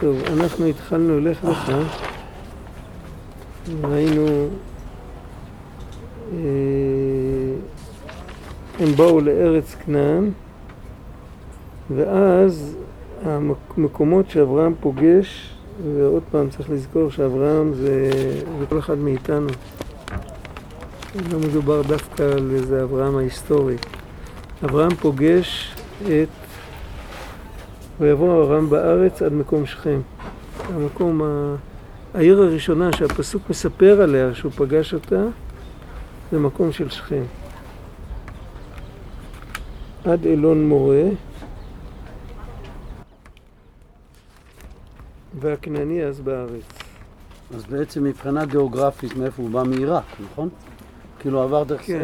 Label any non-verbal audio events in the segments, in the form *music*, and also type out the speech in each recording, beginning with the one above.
טוב, אנחנו התחלנו, לך לך, ראינו, אה, הם באו לארץ כנען, ואז המקומות שאברהם פוגש, ועוד פעם צריך לזכור שאברהם זה, זה כל אחד מאיתנו. לא מדובר דווקא על איזה אברהם ההיסטורי. אברהם פוגש את ויבוא אברהם בארץ עד מקום שכם. המקום, העיר הראשונה שהפסוק מספר עליה שהוא פגש אותה זה מקום של שכם. עד אלון מורה והכנעני אז בארץ. אז בעצם מבחינה גיאוגרפית מאיפה הוא בא? מעיראק, נכון? כאילו עבר דרך, כן.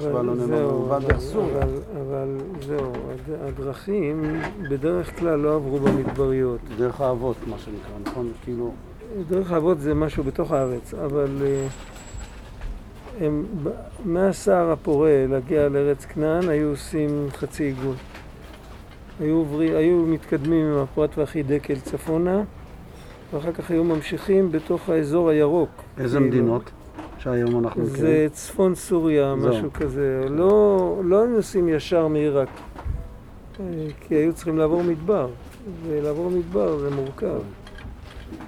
זהו, אלון? הוא בא אבל- דרך סוריה. אבל, אבל זהו, הד- הדרכים בדרך כלל לא עברו במדבריות. דרך האבות, מה שנקרא, נכון? כאילו, דרך האבות זה משהו בתוך הארץ, אבל אה, הם, מהסהר הפורה להגיע לארץ כנען היו עושים חצי עיגול. היו, היו מתקדמים עם הפרת והחידקל צפונה, ואחר כך היו ממשיכים בתוך האזור הירוק. איזה כאילו. מדינות שהיום אנחנו זה מכירים? צפון סוריה, זהו. משהו כזה. לא, לא נוסעים ישר מעיראק, אה, כי היו צריכים לעבור מדבר, ולעבור מדבר זה מורכב.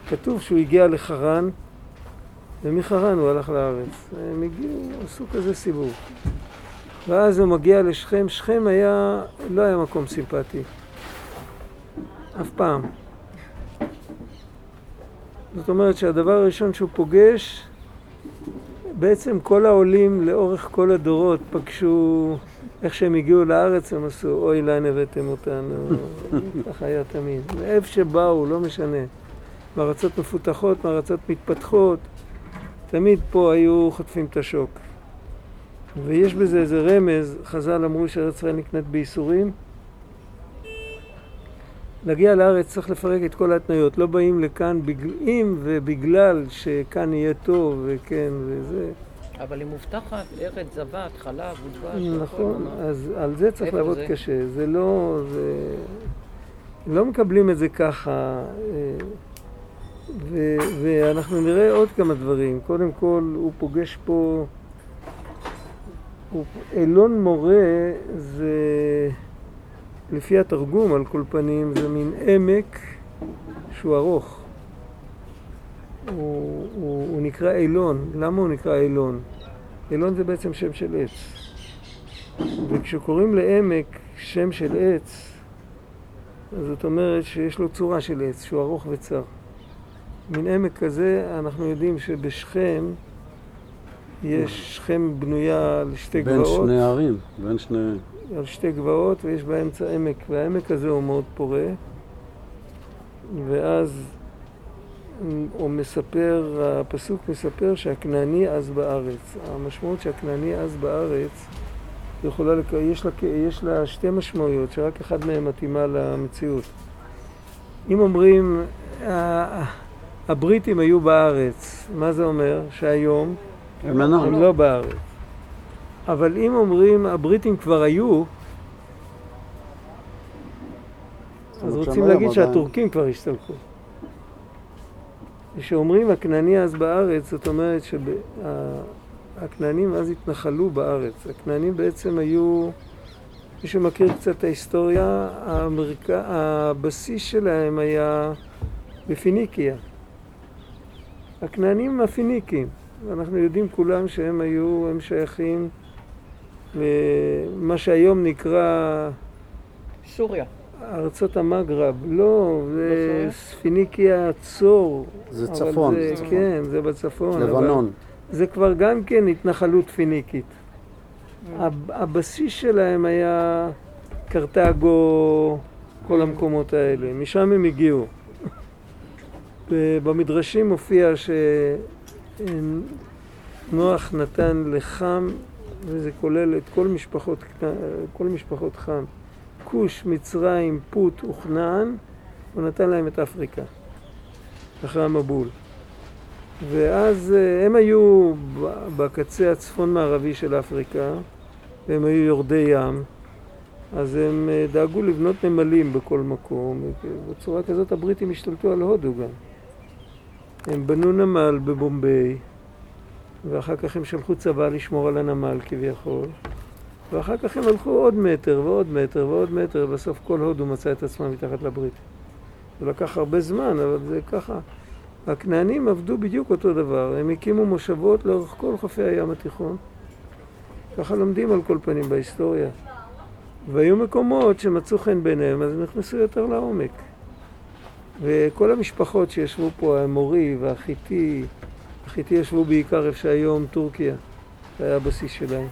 כתוב שהוא הגיע לחרן, ומחרן הוא הלך לארץ. הם הגיעו, עשו כזה סיבוב. ואז הוא מגיע לשכם, שכם היה, לא היה מקום סימפטי. אף פעם. זאת אומרת שהדבר הראשון שהוא פוגש, בעצם כל העולים לאורך כל הדורות פגשו, איך שהם הגיעו לארץ הם עשו, אוי לאן הבאתם אותנו, *laughs* ככה היה תמיד. מאיפה שבאו, לא משנה. מארצות מפותחות, מארצות מתפתחות, תמיד פה היו חוטפים את השוק. ויש בזה איזה רמז, חז"ל אמרו שארץ ישראל נקנית בייסורים. להגיע לארץ צריך לפרק את כל ההתניות, לא באים לכאן בגל... אם ובגלל שכאן יהיה טוב וכן וזה. אבל היא מובטחת, ארץ זבת, חלב, ודבש. נכון, אז על זה צריך לעבוד זה? קשה, זה לא, זה... לא מקבלים את זה ככה, אה, ו... ואנחנו נראה עוד כמה דברים. קודם כל, הוא פוגש פה, הוא... אילון מורה זה, לפי התרגום על כל פנים, זה מין עמק שהוא ארוך. הוא, הוא, הוא נקרא אילון. למה הוא נקרא אילון? אילון זה בעצם שם של עץ. וכשקוראים לעמק שם של עץ, אז זאת אומרת שיש לו צורה של עץ, שהוא ארוך וצר. מין עמק כזה, אנחנו יודעים שבשכם יש, שכם בנויה על שתי בין גבעות, שני ערים, בין שני... על שתי גבעות, ויש באמצע עמק, והעמק הזה הוא מאוד פורה, ואז הוא מספר, הפסוק מספר שהכנעני אז בארץ. המשמעות שהכנעני אז בארץ, יכולה, לק... יש, לה... יש לה שתי משמעויות, שרק אחת מהן מתאימה למציאות. אם אומרים, הבריטים היו בארץ, מה זה אומר? שהיום הם אינם. הם לא בארץ. אבל אם אומרים הבריטים כבר היו, אז רוצים שם להגיד. שהטורקים כבר השתלחו. כשאומרים הכנעני אז בארץ, זאת אומרת שהכנענים אז התנחלו בארץ. הכנענים בעצם היו, מי שמכיר קצת את ההיסטוריה, האמריק... הבסיס שלהם היה בפיניקיה. הכנענים הפיניקים. ואנחנו יודעים כולם שהם היו, הם שייכים למה שהיום נקרא סוריה. ארצות המגרב. לא, זה בסוריה? פיניקיה צור. זה צפון. זה, צפון. כן, זה בצפון. לבנון. זה כבר גם כן התנחלות פיניקית. הב- הבסיס שלהם היה קרתגו, כל המקומות האלה. משם הם הגיעו. *laughs* במדרשים מופיע שנוח נתן לחם, וזה כולל את כל משפחות, כל משפחות חם, כוש, מצרים, פוט וכנען, הוא נתן להם את אפריקה, אחרי המבול. ואז אה, הם היו בקצה הצפון-מערבי של אפריקה, והם היו יורדי ים, אז הם אה, דאגו לבנות נמלים בכל מקום, בצורה כזאת הבריטים השתלטו על הודו גם. הם בנו נמל בבומביי, ואחר כך הם שלחו צבא לשמור על הנמל כביכול, ואחר כך הם הלכו עוד מטר ועוד מטר ועוד מטר, ובסוף כל הודו מצא את עצמה מתחת לבריטים. זה לקח הרבה זמן, אבל זה ככה. הכנענים עבדו בדיוק אותו דבר, הם הקימו מושבות לאורך כל חופי הים התיכון. ככה לומדים על כל פנים בהיסטוריה. והיו מקומות שמצאו חן ביניהם, אז נכנסו יותר לעומק. וכל המשפחות שישבו פה, האמורי והחיטי, החיטי ישבו בעיקר איפה שהיום טורקיה, זה היה הבסיס שלהם.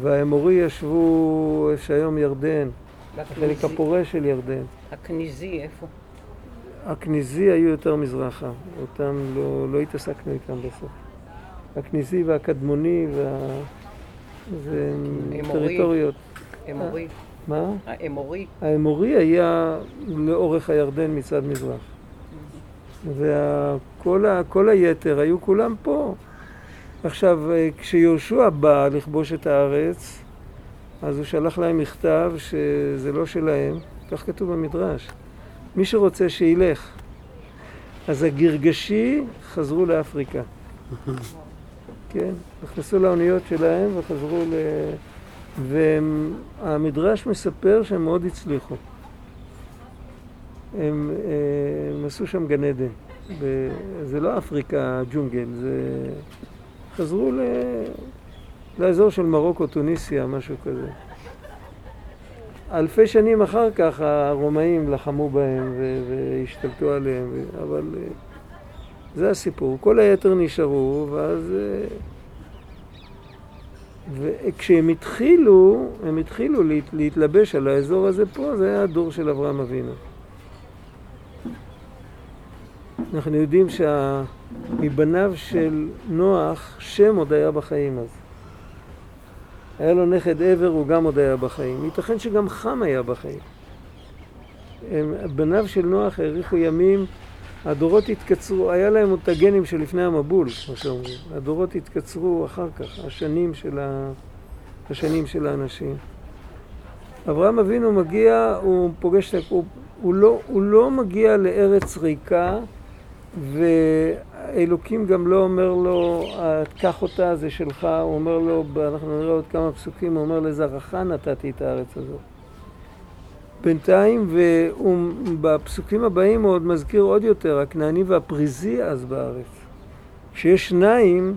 והאמורי ישבו איפה שהיום ירדן, חלק הפורה של ירדן. הכניזי, איפה? הכניזי היו יותר מזרחה, אותם לא, לא התעסקנו איתם בסוף. הכניזי והקדמוני וה... זה טריטוריות. אמורי. מה? האמורי. האמורי היה לאורך הירדן מצד מזרח. וכל היתר היו כולם פה. עכשיו, כשיהושע בא לכבוש את הארץ, אז הוא שלח להם מכתב שזה לא שלהם, כך כתוב במדרש. מי שרוצה שילך. אז הגרגשי חזרו לאפריקה. *laughs* כן, נכנסו לאוניות שלהם וחזרו ל... והמדרש מספר שהם מאוד הצליחו. הם, הם עשו שם גן עדן. ב... זה לא אפריקה ג'ונגל, זה... חזרו ל... לאזור של מרוקו, טוניסיה, משהו כזה. אלפי שנים אחר כך הרומאים לחמו בהם והשתלטו עליהם, אבל אה, זה הסיפור. כל היתר נשארו, ואז... אה, וכשהם התחילו, הם התחילו להת, להתלבש על האזור הזה פה, זה היה הדור של אברהם אבינו. אנחנו יודעים שמבניו של נוח, שם עוד היה בחיים אז. היה לו נכד עבר, הוא גם עוד היה בחיים. ייתכן שגם חם היה בחיים. הם, בניו של נוח האריכו ימים, הדורות התקצרו, היה להם עוד את הגנים שלפני המבול, כמו שאומרים. הדורות התקצרו אחר כך, השנים של, ה... השנים של האנשים. אברהם אבינו מגיע, הוא פוגש, הוא, הוא, לא, הוא לא מגיע לארץ ריקה, ו... אלוקים גם לא אומר לו, קח אותה, זה שלך, הוא אומר לו, אנחנו נראה עוד כמה פסוקים, הוא אומר לזרעך נתתי את הארץ הזאת. בינתיים, ובפסוקים הבאים הוא עוד מזכיר עוד יותר, הכנעני והפריזי אז בארץ. כשיש שניים,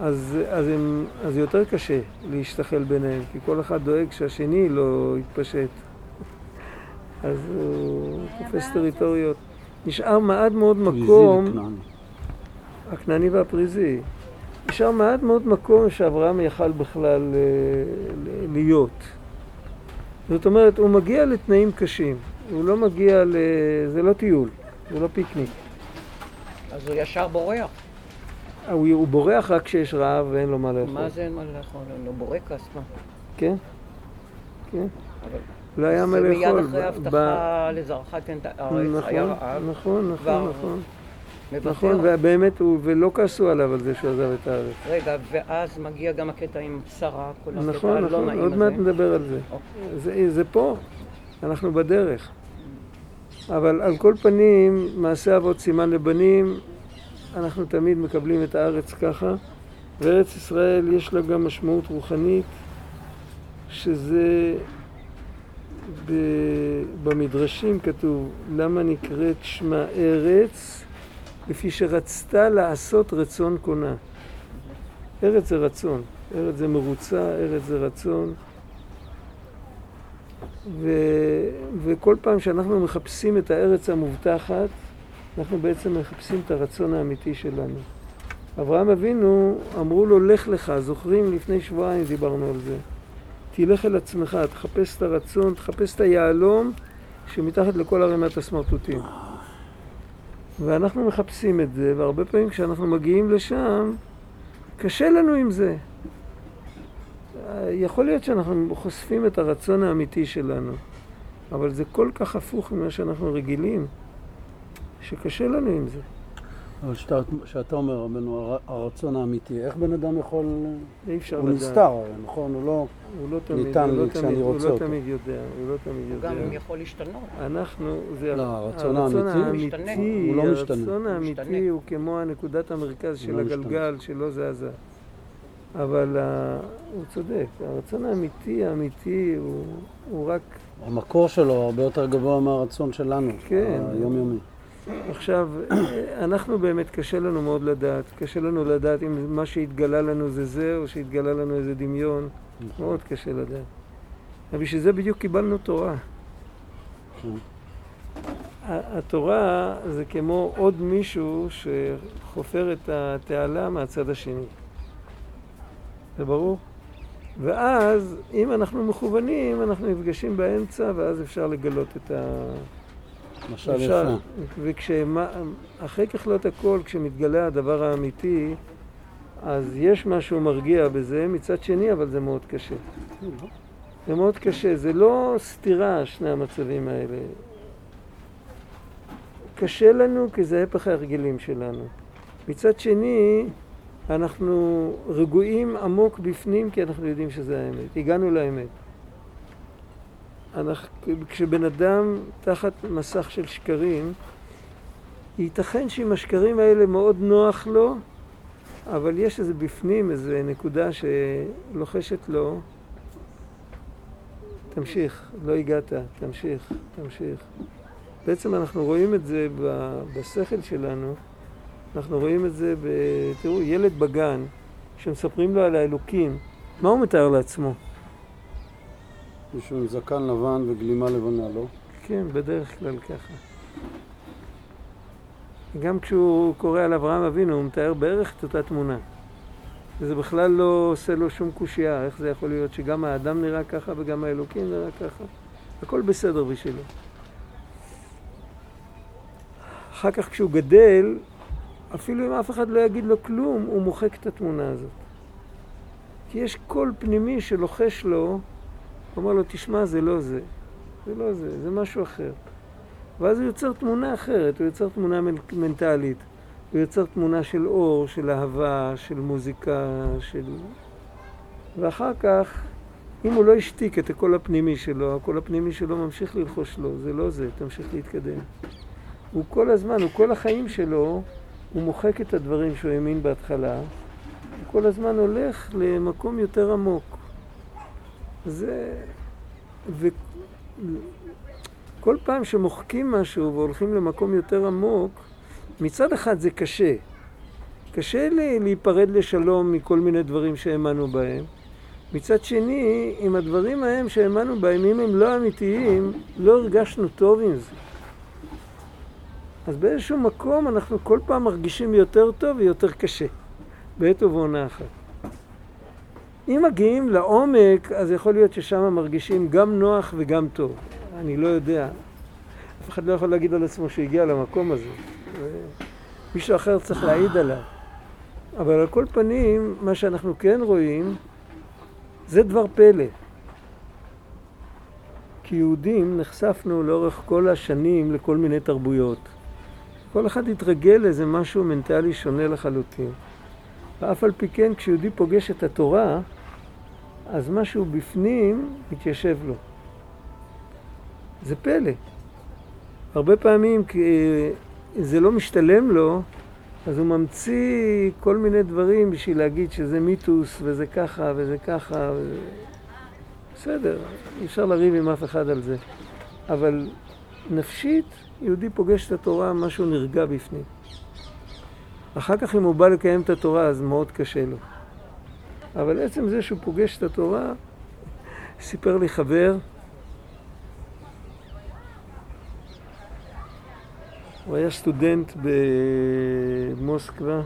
אז, אז, הם, אז יותר קשה להשתחל ביניהם, כי כל אחד דואג שהשני לא יתפשט. אז הוא תופס טריטוריות. נשאר מעט מאוד מקום... הכנעני והפריזי. נשאר מעט מאוד מקום שאברהם יכל בכלל אה, להיות. זאת אומרת, הוא מגיע לתנאים קשים. הוא לא מגיע ל... זה לא טיול, זה לא פיקניק. אז הוא ישר בורח. הוא, הוא בורח רק כשיש רעב ואין לו מה לאכול. מה זה אין מה לאכול? לא בורקס, מה? כן, כן. אבל... לא היה מה לאכול. זה מיד אחרי ההבטחה לזרעך את הארץ, היה נכון, רעב. נכון, נכון, נכון. מוותר. נכון, ובאמת, הוא, ולא כעסו עליו על זה שהוא עזב את הארץ. רגע, ואז מגיע גם הקטע עם שרה, כל הקטע נכון, הלא נכון, נעים עוד הזה. מעט נדבר על זה. אוקיי. זה. זה פה, אנחנו בדרך. אבל על כל פנים, מעשה אבות סימן לבנים, אנחנו תמיד מקבלים את הארץ ככה, וארץ ישראל יש לה גם משמעות רוחנית, שזה במדרשים כתוב, למה נקראת שמה ארץ? לפי שרצתה לעשות רצון קונה. ארץ זה רצון, ארץ זה מרוצה, ארץ זה רצון. ו... וכל פעם שאנחנו מחפשים את הארץ המובטחת, אנחנו בעצם מחפשים את הרצון האמיתי שלנו. אברהם אבינו, אמרו לו, לך לך, זוכרים? לפני שבועיים דיברנו על זה. תלך אל עצמך, תחפש את הרצון, תחפש את היהלום שמתחת לכל ערימת הסמרטוטים. ואנחנו מחפשים את זה, והרבה פעמים כשאנחנו מגיעים לשם, קשה לנו עם זה. יכול להיות שאנחנו חושפים את הרצון האמיתי שלנו, אבל זה כל כך הפוך ממה שאנחנו רגילים, שקשה לנו עם זה. אבל שאתה, שאתה אומר, רבנו, הר- הרצון האמיתי, איך בן אדם יכול... אי אפשר הוא לדעת. נסתר, הרי, נכון? הוא לא... הוא לא תמיד, ניתן הוא לי לא כשאני תמיד, הוא רוצה לא אותו. תמיד יודע, הוא לא תמיד הוא יודע. גם יכול להשתנות. אנחנו, זה לא, הרצון האמיתי משתנה. הוא לא משתנה. הרצון האמיתי משתנה. הוא כמו נקודת המרכז של לא משתנה. הגלגל שלא זזה. אבל אה, הוא צודק, הרצון האמיתי, האמיתי, הוא, הוא רק... המקור שלו הרבה יותר גבוה מהרצון שלנו, כן. היומיומי. עכשיו, אה, אנחנו באמת, קשה לנו מאוד לדעת. קשה לנו לדעת אם מה שהתגלה לנו זה זה, או שהתגלה לנו איזה דמיון. מאוד קשה לדעת. אבל בשביל זה בדיוק קיבלנו תורה. ה- התורה זה כמו עוד מישהו שחופר את התעלה מהצד השני. זה ברור? ואז, אם אנחנו מכוונים, אנחנו נפגשים באמצע, ואז אפשר לגלות את ה... משל יפה. ואחרי ככלות הכל, כשמתגלה הדבר האמיתי, אז יש משהו מרגיע בזה, מצד שני, אבל זה מאוד קשה. זה מאוד קשה, זה לא סתירה, שני המצבים האלה. קשה לנו כי זה הפך ההרגלים שלנו. מצד שני, אנחנו רגועים עמוק בפנים כי אנחנו יודעים שזה האמת. הגענו לאמת. אנחנו, כשבן אדם תחת מסך של שקרים, ייתכן שעם השקרים האלה מאוד נוח לו, אבל יש איזה בפנים, איזה נקודה שלוחשת לו, תמשיך, לא הגעת, תמשיך, תמשיך. בעצם אנחנו רואים את זה בשכל שלנו, אנחנו רואים את זה, ב... תראו, ילד בגן, שמספרים לו על האלוקים, מה הוא מתאר לעצמו? מישהו עם זקן לבן וגלימה לבנה, לא? כן, בדרך כלל ככה. גם כשהוא קורא על אברהם אבינו, הוא מתאר בערך את אותה תמונה. וזה בכלל לא עושה לו שום קושייה, איך זה יכול להיות שגם האדם נראה ככה וגם האלוקים נראה ככה? הכל בסדר בשבילו. אחר כך כשהוא גדל, אפילו אם אף אחד לא יגיד לו כלום, הוא מוחק את התמונה הזאת. כי יש קול פנימי שלוחש לו, הוא אומר לו, תשמע, זה לא זה. זה לא זה, זה משהו אחר. ואז הוא יוצר תמונה אחרת, הוא יוצר תמונה מנ- מנטלית. הוא יוצר תמונה של אור, של אהבה, של מוזיקה, של... ואחר כך, אם הוא לא השתיק את הקול הפנימי שלו, הקול הפנימי שלו ממשיך ללחוש לו, זה לא זה, תמשיך להתקדם. הוא כל הזמן, הוא כל החיים שלו, הוא מוחק את הדברים שהוא האמין בהתחלה, הוא כל הזמן הולך למקום יותר עמוק. זה... וכל פעם שמוחקים משהו והולכים למקום יותר עמוק, מצד אחד זה קשה. קשה לי להיפרד לשלום מכל מיני דברים שהאמנו בהם. מצד שני, אם הדברים ההם שהאמנו בהם, אם הם לא אמיתיים, לא הרגשנו טוב עם זה. אז באיזשהו מקום אנחנו כל פעם מרגישים יותר טוב ויותר קשה, בעת ובעונה אחת. אם מגיעים לעומק, אז יכול להיות ששם מרגישים גם נוח וגם טוב. אני לא יודע. אף אחד לא יכול להגיד על עצמו שהוא הגיע למקום הזה. מישהו אחר צריך להעיד עליו. אבל על כל פנים, מה שאנחנו כן רואים, זה דבר פלא. כיהודים נחשפנו לאורך כל השנים לכל מיני תרבויות. כל אחד התרגל לאיזה משהו מנטלי שונה לחלוטין. ואף על פי כן, כשיהודי פוגש את התורה, אז משהו בפנים מתיישב לו. זה פלא. הרבה פעמים כי זה לא משתלם לו, אז הוא ממציא כל מיני דברים בשביל להגיד שזה מיתוס וזה ככה וזה ככה. וזה... בסדר, אי אפשר לריב עם אף אחד על זה. אבל נפשית, יהודי פוגש את התורה, משהו נרגע בפנים. אחר כך אם הוא בא לקיים את התורה, אז מאוד קשה לו. אבל עצם זה שהוא פוגש את התורה, סיפר לי חבר, הוא היה סטודנט במוסקבה,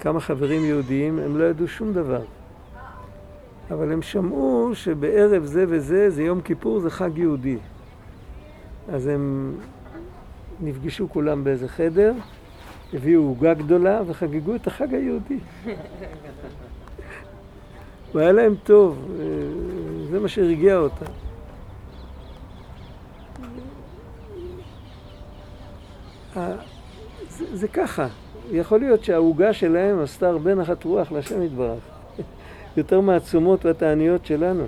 כמה חברים יהודיים, הם לא ידעו שום דבר. אבל הם שמעו שבערב זה וזה, זה יום כיפור, זה חג יהודי. אז הם נפגשו כולם באיזה חדר, הביאו עוגה גדולה וחגגו את החג היהודי. והיה להם טוב, זה מה שהרגיע אותם. זה, זה ככה. יכול להיות שהעוגה שלהם עשתה הרבה נחת רוח להשם יתברך. יותר מהתשומות והתעניות שלנו.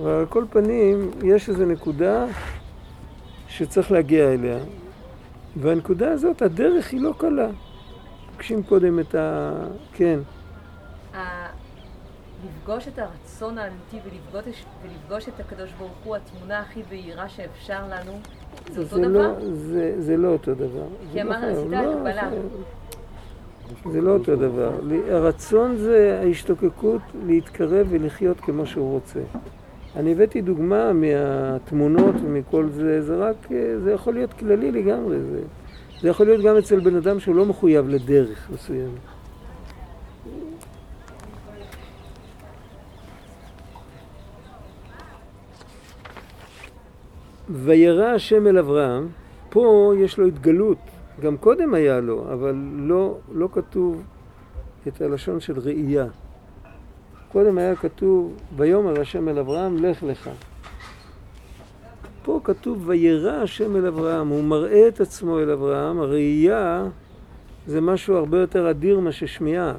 אבל על כל פנים, יש איזו נקודה שצריך להגיע אליה. והנקודה הזאת, הדרך היא לא קלה. פוגשים קודם את ה... כן. לפגוש את הרצון האמיתי ולפגוש, ולפגוש את הקדוש ברוך הוא, התמונה הכי בהירה שאפשר לנו, זה אותו זה דבר? לא, זה, זה לא אותו דבר. כי לא אמרת. עשית לא, הקבלה. זה- לא אותו דבר. הרצון זה ההשתוקקות להתקרב ולחיות כמו שהוא רוצה. אני הבאתי דוגמה מהתמונות ומכל זה, זה רק, אה, זה יכול להיות כללי לגמרי. זה, זה יכול להיות גם אצל בן אדם שהוא לא מחויב לדרך מסוימת. וירא השם אל אברהם, פה יש לו התגלות, גם קודם היה לו, אבל לא, לא כתוב את הלשון של ראייה. קודם היה כתוב, ויאמר השם אל אברהם, לך לך. פה כתוב, וירא השם אל אברהם, הוא מראה את עצמו אל אברהם, הראייה זה משהו הרבה יותר אדיר מאשר שמיעה.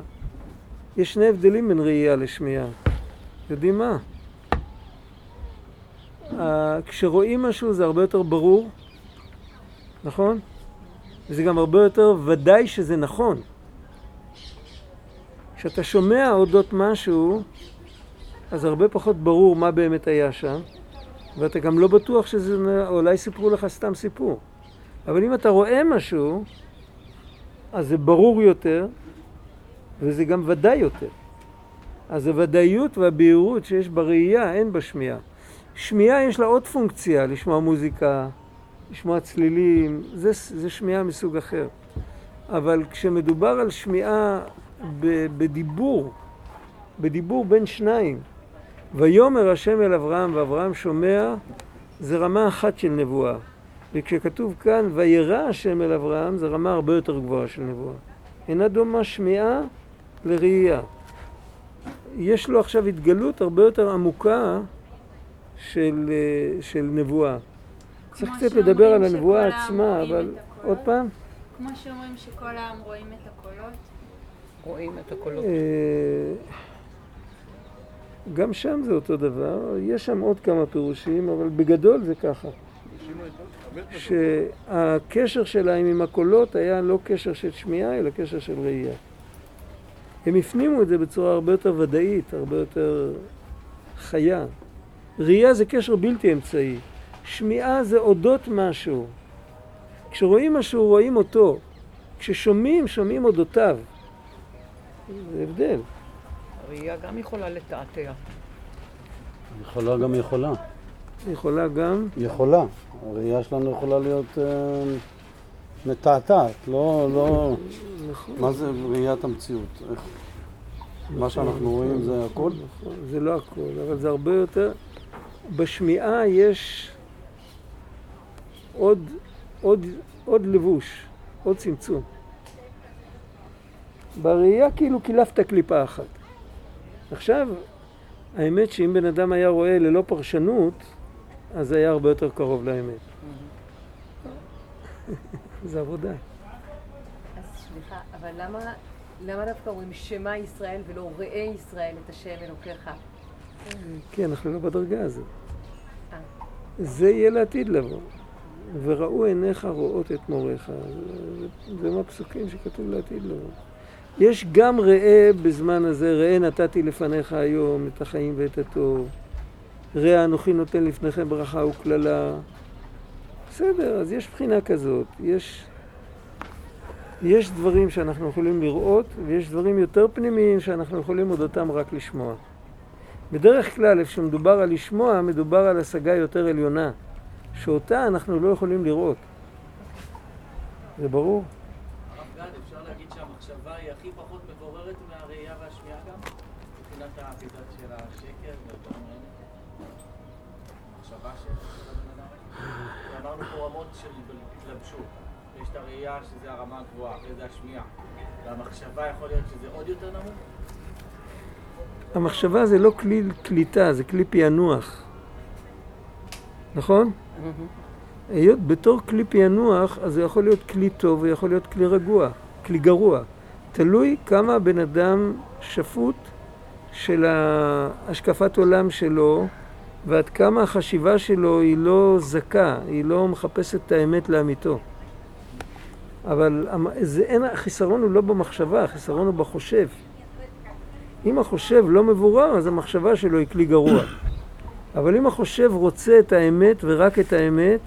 יש שני הבדלים בין ראייה לשמיעה. יודעים מה? כשרואים משהו זה הרבה יותר ברור, נכון? וזה גם הרבה יותר ודאי שזה נכון. כשאתה שומע אודות משהו, אז הרבה פחות ברור מה באמת היה שם, ואתה גם לא בטוח שזה, אולי סיפרו לך סתם סיפור. אבל אם אתה רואה משהו, אז זה ברור יותר, וזה גם ודאי יותר. אז הוודאיות והבהירות שיש בראייה אין בשמיעה. שמיעה יש לה עוד פונקציה, לשמוע מוזיקה, לשמוע צלילים, זה, זה שמיעה מסוג אחר. אבל כשמדובר על שמיעה בדיבור, בדיבור בין שניים, ויאמר השם אל אברהם ואברהם שומע, זה רמה אחת של נבואה. וכשכתוב כאן וירא השם אל אברהם, זה רמה הרבה יותר גבוהה של נבואה. אינה דומה שמיעה לראייה. יש לו עכשיו התגלות הרבה יותר עמוקה של, אה, של נבואה. צריך קצת לדבר על הנבואה עצמה, אבל. עוד פעם, כמו שאומרים שכל העם רואים את הקולות. רואים את הקולות. אה, גם שם זה אותו דבר, יש שם עוד כמה פירושים, אבל בגדול זה ככה. שהקשר שלהם עם הקולות היה לא קשר של שמיעה, אלא קשר של ראייה. הם הפנימו את זה בצורה הרבה יותר ודאית, הרבה יותר חיה. ראייה זה קשר בלתי אמצעי. שמיעה זה אודות משהו. כשרואים משהו, רואים אותו. כששומעים, שומעים אודותיו. זה הבדל. הראייה גם יכולה לתעתע. יכולה גם יכולה. יכולה גם, יכולה. הראייה שלנו יכולה להיות אה, מתעתעת, לא, לא... נכון, מה זה ראיית המציאות? איך... מה שאנחנו רואים זה הכל? נכון, זה לא הכל, אבל זה הרבה יותר. בשמיעה יש עוד, עוד, עוד לבוש, עוד צמצום. בראייה כאילו קילפת קליפה אחת. עכשיו, האמת שאם בן אדם היה רואה ללא פרשנות, אז היה הרבה יותר קרוב לאמת. *laughs* זה עבודה. אז סליחה, אבל למה, למה דווקא אומרים שמע ישראל ולא ראה ישראל את השם אלוקיך? כן, אנחנו לא בדרגה הזאת. אה. זה יהיה לעתיד לבוא. וראו עיניך רואות את מוריך. זה מהפסוקים שכתוב לעתיד לבוא. יש גם ראה בזמן הזה, ראה נתתי לפניך היום את החיים ואת הטוב. ראה אנוכי נותן לפניכם ברכה וקללה. בסדר, אז יש בחינה כזאת. יש, יש דברים שאנחנו יכולים לראות, ויש דברים יותר פנימיים שאנחנו יכולים אודותם רק לשמוע. בדרך כלל, איפה שמדובר על לשמוע, מדובר על השגה יותר עליונה, שאותה אנחנו לא יכולים לראות. זה ברור? הרב גד, אפשר להגיד שהמחשבה היא הכי פחות מבוררת מהראייה והשמיעה גם? מבחינת העתידות של השקר והדברים האלה? המחשבה של הבן אדם? אמרנו פה רמות של התלבשות. יש את הראייה שזה הרמה הגבוהה, אחרי זה השמיעה. והמחשבה יכול להיות שזה עוד יותר נמוך? המחשבה זה לא כלי קליטה, זה כלי פענוח. נכון? היות בתור כלי פענוח, אז זה יכול להיות כלי טוב ויכול להיות כלי רגוע, כלי גרוע. תלוי כמה הבן אדם שפוט של השקפת עולם שלו, ועד כמה החשיבה שלו היא לא זכה, היא לא מחפשת את האמת לאמיתו. אבל זה אין, החיסרון הוא לא במחשבה, החיסרון הוא בחושב. אם החושב לא מבורר, אז המחשבה שלו היא כלי גרוע. אבל אם החושב רוצה את האמת ורק את האמת,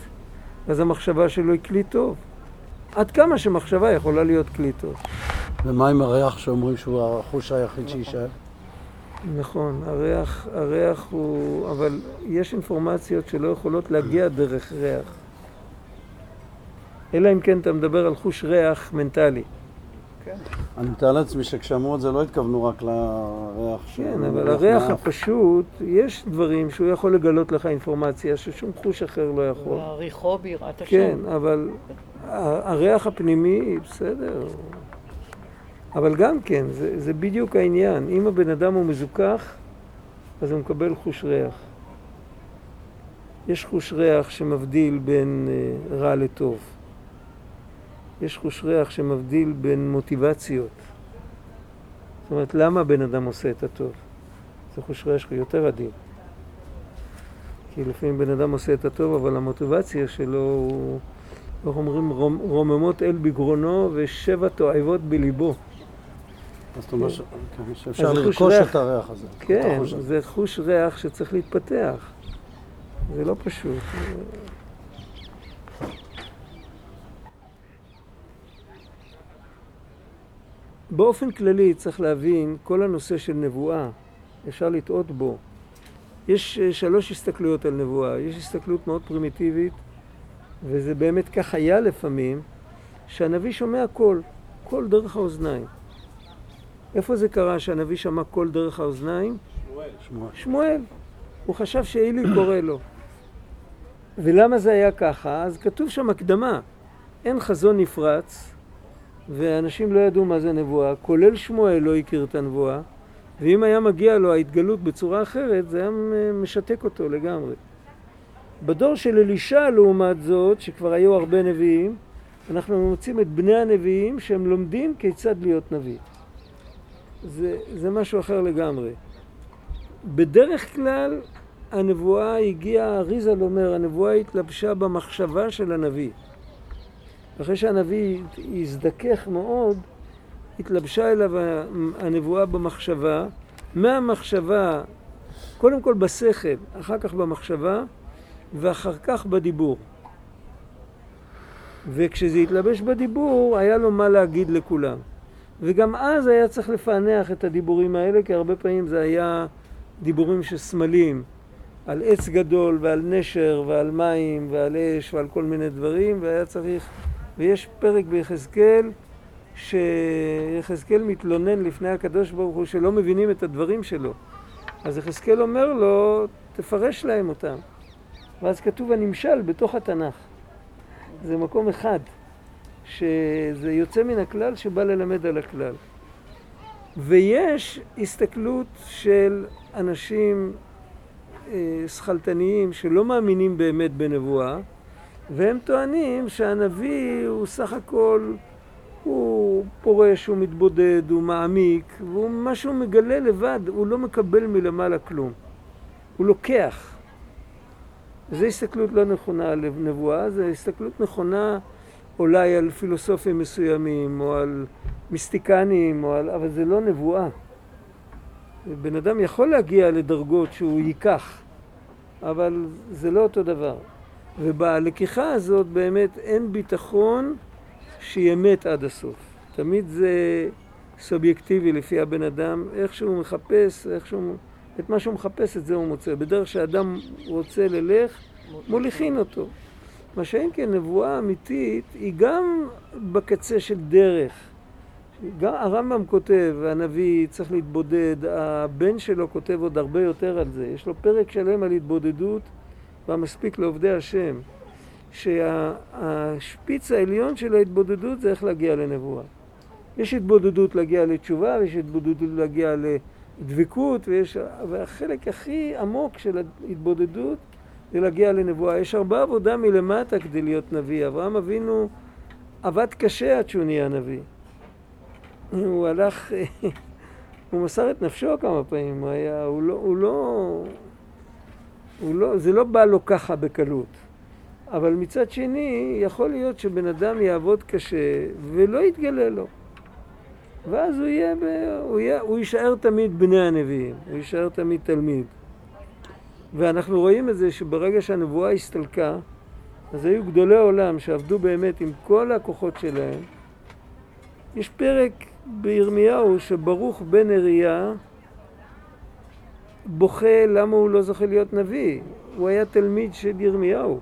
אז המחשבה שלו היא כלי טוב. עד כמה שמחשבה יכולה להיות כלי טוב. ומה עם הריח שאומרים שהוא החוש היחיד שיישאר? נכון, הריח, הריח הוא... אבל יש אינפורמציות שלא יכולות להגיע דרך ריח. אלא אם כן אתה מדבר על חוש ריח מנטלי. אני מתאר לעצמי שכשאמרו את זה לא התכוונו רק לריח של... כן, אבל ריח הריח. הפשוט, יש דברים שהוא יכול לגלות לך אינפורמציה ששום חוש אחר לא יכול. להעריכו ביראת השם. כן, אבל הריח הפנימי, בסדר. אבל גם כן, זה, זה בדיוק העניין. אם הבן אדם הוא מזוכח, אז הוא מקבל חוש ריח. יש חוש ריח שמבדיל בין אה, רע לטוב. יש חוש ריח שמבדיל בין מוטיבציות. זאת אומרת, למה הבן אדם עושה את הטוב? זה חוש ריח שהוא יותר עדין. כי לפעמים בן אדם עושה את הטוב, אבל המוטיבציה שלו הוא, איך אומרים, רומ, רוממות אל בגרונו ושבע תועבות בליבו. אז זאת אומרת ש- כן, שאפשר לרכוש. את הריח הזה. כן. זה חוש ריח שצריך להתפתח. זה לא פשוט. באופן כללי צריך להבין, כל הנושא של נבואה, אפשר לטעות בו. יש אה, שלוש הסתכלויות על נבואה. יש הסתכלות מאוד פרימיטיבית, וזה באמת כך היה לפעמים, שהנביא שומע קול, קול דרך האוזניים. איפה זה קרה שהנביא שמע קול דרך האוזניים? שמואל. שמואל. הוא חשב שעלי קורא לו. ולמה זה היה ככה? אז כתוב שם הקדמה. אין חזון נפרץ, ואנשים לא ידעו מה זה נבואה, כולל שמואל לא הכיר את הנבואה, ואם היה מגיע לו ההתגלות בצורה אחרת, זה היה משתק אותו לגמרי. בדור של אלישע, לעומת זאת, שכבר היו הרבה נביאים, אנחנו מוצאים את בני הנביאים שהם לומדים כיצד להיות נביא. זה, זה משהו אחר לגמרי. בדרך כלל הנבואה הגיעה, אריזל אומר, הנבואה התלבשה במחשבה של הנביא. אחרי שהנביא הזדכך מאוד, התלבשה אליו הנבואה במחשבה, מהמחשבה, קודם כל בשכל, אחר כך במחשבה, ואחר כך בדיבור. וכשזה התלבש בדיבור, היה לו מה להגיד לכולם. וגם אז היה צריך לפענח את הדיבורים האלה, כי הרבה פעמים זה היה דיבורים של סמלים, על עץ גדול ועל נשר ועל מים ועל אש ועל כל מיני דברים, והיה צריך... ויש פרק ביחזקאל, שיחזקאל מתלונן לפני הקדוש ברוך הוא שלא מבינים את הדברים שלו. אז יחזקאל אומר לו, תפרש להם אותם. ואז כתוב הנמשל בתוך התנ"ך. זה מקום אחד, שזה יוצא מן הכלל שבא ללמד על הכלל. ויש הסתכלות של אנשים אה, שכלתניים שלא מאמינים באמת בנבואה, והם טוענים שהנביא הוא סך הכל, הוא פורש, הוא מתבודד, הוא מעמיק, והוא מה שהוא מגלה לבד, הוא לא מקבל מלמעלה כלום. הוא לוקח. זו הסתכלות לא נכונה על נבואה, זו הסתכלות נכונה אולי על פילוסופים מסוימים, או על מיסטיקנים, או על... אבל זה לא נבואה. בן אדם יכול להגיע לדרגות שהוא ייקח, אבל זה לא אותו דבר. ובלקיחה הזאת באמת אין ביטחון שיהיה מת עד הסוף. תמיד זה סובייקטיבי לפי הבן אדם, איך שהוא מחפש, איך שהוא... את מה שהוא מחפש את זה הוא מוצא. בדרך שאדם רוצה ללך, מוליכין אותו. מה שאין כן נבואה אמיתית היא גם בקצה של דרך. גם הרמב"ם כותב, הנביא צריך להתבודד, הבן שלו כותב עוד הרבה יותר על זה. יש לו פרק שלם על התבודדות והמספיק לעובדי השם. שהשפיץ העליון של ההתבודדות זה איך להגיע לנבואה. יש התבודדות להגיע לתשובה, ויש התבודדות להגיע לדבקות, ויש... והחלק הכי עמוק של ההתבודדות כדי להגיע לנבואה. יש הרבה עבודה מלמטה כדי להיות נביא. אברהם אבינו עבד קשה עד שהוא נהיה נביא. הוא הלך, *laughs* הוא מסר את נפשו כמה פעמים, הוא היה, הוא לא, הוא לא, לא, זה לא בא לו ככה בקלות. אבל מצד שני, יכול להיות שבן אדם יעבוד קשה ולא יתגלה לו. ואז הוא יהיה, ב... הוא, יהיה, הוא יישאר תמיד בני הנביאים, הוא יישאר תמיד תלמיד. ואנחנו רואים את זה שברגע שהנבואה הסתלקה, אז היו גדולי עולם שעבדו באמת עם כל הכוחות שלהם. יש פרק בירמיהו שברוך בן אריה בוכה למה הוא לא זוכה להיות נביא. הוא היה תלמיד של ירמיהו.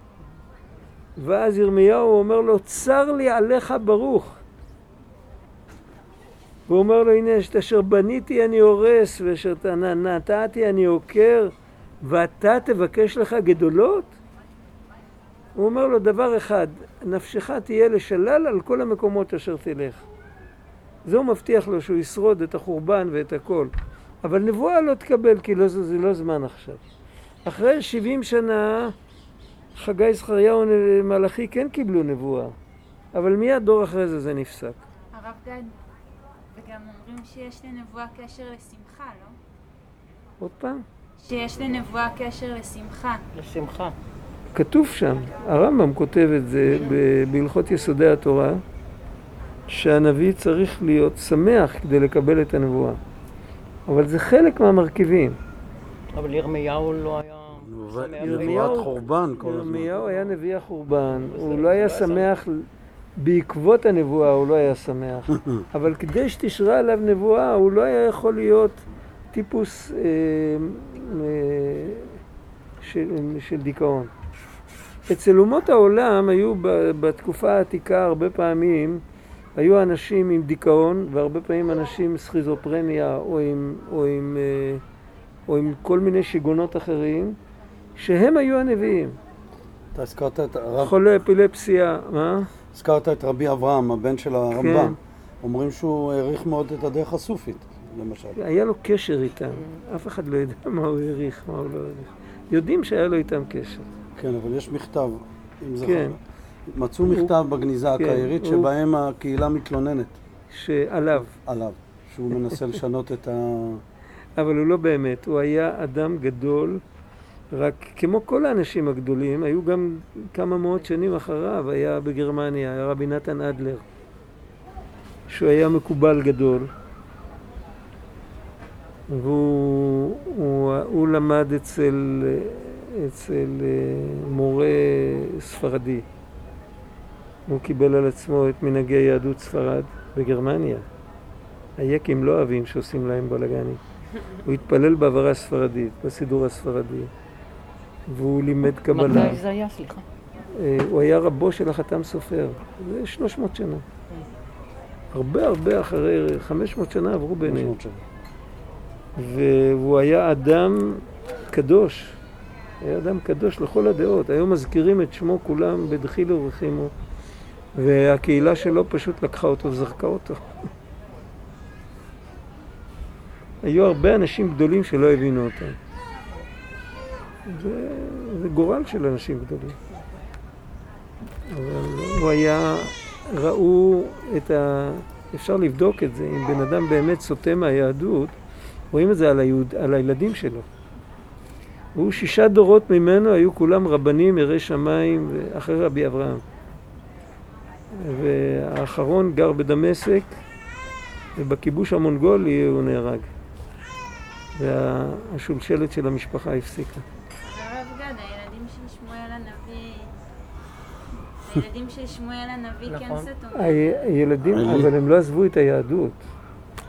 ואז ירמיהו אומר לו, צר לי עליך ברוך. והוא אומר לו, הנה, את אשר בניתי אני הורס, ואשר נתתי אני עוקר, ואתה תבקש לך גדולות? הוא אומר לו דבר אחד, נפשך תהיה לשלל על כל המקומות אשר תלך. זה הוא מבטיח לו שהוא ישרוד את החורבן ואת הכל. אבל נבואה לא תקבל, כי לא, זה לא זמן עכשיו. אחרי 70 שנה, חגי זכריהו ומלאכי כן קיבלו נבואה. אבל מיד דור אחרי זה זה נפסק. הרב גד, וגם אומרים שיש לנבואה קשר לשמחה, לא? עוד פעם? שיש לנבואה קשר לשמחה. לשמחה. כתוב שם, הרמב"ם כותב את זה ב- בהלכות יסודי התורה, שהנביא צריך להיות שמח כדי לקבל את הנבואה. אבל זה חלק מהמרכיבים. אבל ירמיהו לא היה... נבואת חורבן כל הזמן. ירמיהו היה נביא החורבן, הוא לא היה שמח, בעקבות הנבואה הוא לא היה שמח, *laughs* אבל כדי שתשרה עליו נבואה הוא לא היה יכול להיות טיפוס אה, אה, של, דיכאון. אצל אומות העולם היו בתקופה העתיקה הרבה פעמים, היו אנשים עם דיכאון והרבה פעמים אנשים עם סכיזופרניה או עם, או עם, אה, או עם כל מיני שיגעונות אחרים, שהם היו הנביאים. אתה הזכרת את הרב, חולי אפילפסיה, מה? הזכרת את רבי אברהם, הבן של כן. הרמב"ם. אומרים שהוא העריך מאוד את הדרך הסופית, למשל. היה לו קשר איתם, אף אחד לא יודע מה הוא העריך, מה הוא לא העריך. יודעים שהיה לו איתם קשר. כן, אבל יש מכתב, אם זכר. כן. מצאו מכתב בגניזה כן, הקהירית שבהם הקהילה מתלוננת. שעליו, עליו, שהוא מנסה לשנות את ה... אבל הוא לא באמת, הוא היה אדם גדול, רק כמו כל האנשים הגדולים, היו גם כמה מאות שנים אחריו, היה בגרמניה, היה רבי נתן אדלר, שהוא היה מקובל גדול, והוא הוא, הוא למד אצל, אצל אה, מורה ספרדי. הוא קיבל על עצמו את מנהגי יהדות ספרד בגרמניה. היקים לא אוהבים שעושים להם בלאגנים. הוא התפלל בעברה ספרדית, בסידור הספרדי, והוא לימד קבלה. מתי זה היה? סליחה. אה, הוא היה רבו של החתם סופר, זה 300 שנה. הרבה הרבה אחרי, 500 שנה עברו ביניהם. 500 שנה. והוא היה אדם קדוש, היה אדם קדוש לכל הדעות. היום מזכירים את שמו כולם בדחילו ורחימו, והקהילה שלו פשוט לקחה אותו וזרקה אותו. היו הרבה אנשים גדולים שלא הבינו אותם. זה, זה גורל של אנשים גדולים. אבל הוא היה, ראו את ה... אפשר לבדוק את זה, אם בן אדם באמת סוטה מהיהדות, רואים את זה על, היהוד, על הילדים שלו. הוא שישה דורות ממנו, היו כולם רבנים, יראי שמיים, אחרי רבי אברהם. והאחרון גר בדמשק, ובכיבוש המונגולי הוא נהרג. והשולשלת של המשפחה הפסיקה. הרב גד, הילדים של שמואל הנביא... *laughs* הילדים של שמואל הנביא כן נכון. סתומים. הילדים, אבל הם לא עזבו את היהדות.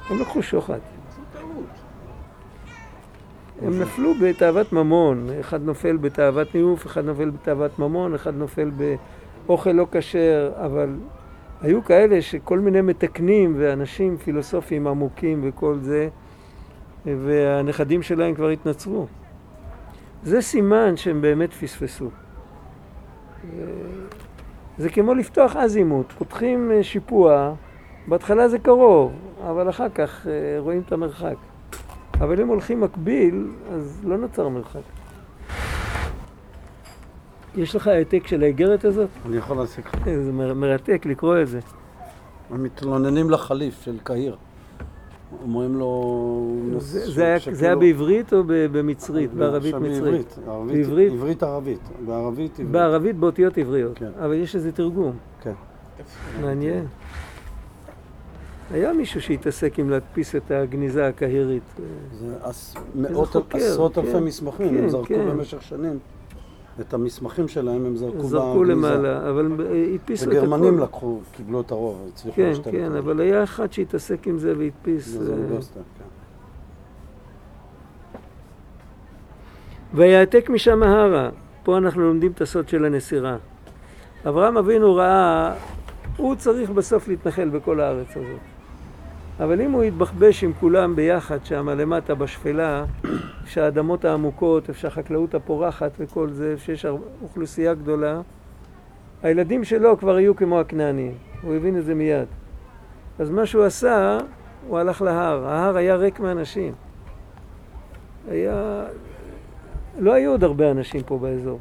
הם לקחו שוחד. הם נפלו בתאוות ממון. אחד נופל בתאוות ניאוף, אחד נופל בתאוות ממון, אחד נופל באוכל לא כשר, אבל היו כאלה שכל מיני מתקנים ואנשים פילוסופיים עמוקים וכל זה, והנכדים שלהם כבר התנצרו. זה סימן שהם באמת פספסו. זה כמו לפתוח אזימוט, פותחים אה, שיפוע, בהתחלה זה קרוב, אבל אחר כך אה, רואים את המרחק. אבל אם הולכים מקביל, אז לא נוצר מרחק. יש לך העתק של האיגרת הזאת? אני יכול להשיג לך. זה מר- מרתק לקרוא את זה. הם מתלוננים לחליף של קהיר. אומרים לו... זה, זה, היה, זה היה בעברית או במצרית? בערבית מצרית? בעברית. ערבית- בעברית? עברית ערבית. בערבית עברית. בערבית באותיות עבריות. כן. אבל יש איזה תרגום. כן. מעניין. היה מישהו שהתעסק עם להדפיס את הגניזה הקהירית. זה עשרות כן. אלפי מסמכים. כן, הם זרקו כן. במשך שנים. את המסמכים שלהם הם זרקו זרקו. למעלה, אבל הדפיסו את הכל. וגרמנים לקחו, קיבלו את הרוב, הצליחו כן, להשתלט כן, זה. אבל היה אחד שהתעסק עם זה והדפיס. זה אה, אוניברסיטה, כן. ויעתק משם ההרה. פה אנחנו לומדים את הסוד של הנסירה. אברהם אבינו ראה, הוא צריך בסוף להתנחל בכל הארץ הזאת. אבל אם הוא יתבחבש עם כולם ביחד שם למטה בשפלה, שהאדמות העמוקות, איפה שהחקלאות הפורחת וכל זה, שיש הר- אוכלוסייה גדולה, הילדים שלו כבר יהיו כמו הכנענים. הוא הבין את זה מיד. אז מה שהוא עשה, הוא הלך להר. ההר היה ריק מאנשים. היה... לא היו עוד הרבה אנשים פה באזור.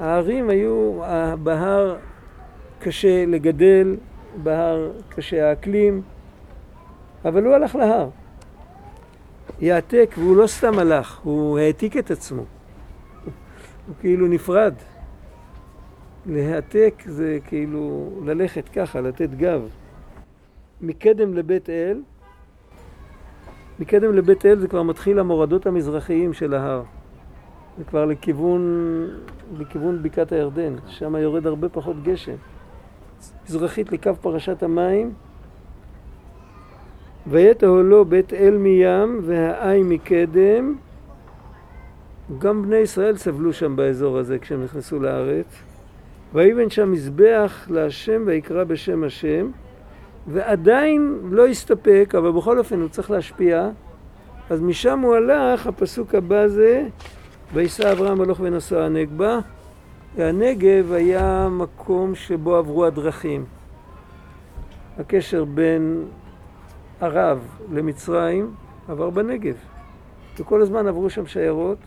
ההרים היו, בהר קשה לגדל, בהר קשה האקלים, אבל הוא הלך להר. יעתק, והוא לא סתם הלך, הוא העתיק את עצמו. הוא כאילו נפרד. להעתק זה כאילו ללכת ככה, לתת גב. מקדם לבית אל, מקדם לבית אל זה כבר מתחיל המורדות המזרחיים של ההר. זה כבר לכיוון, לכיוון בקעת הירדן, שם יורד הרבה פחות גשם. מזרחית לקו פרשת המים, ויתהו לו בית אל מים והעי מקדם. גם בני ישראל סבלו שם באזור הזה כשהם נכנסו לארץ. ויבן שם מזבח להשם ויקרא בשם השם, ועדיין לא הסתפק, אבל בכל אופן הוא צריך להשפיע. אז משם הוא הלך, הפסוק הבא זה וישא אברהם הלוך ונסע הנגבה. והנגב היה מקום שבו עברו הדרכים. הקשר בין ערב למצרים עבר בנגב. וכל הזמן עברו שם שיירות.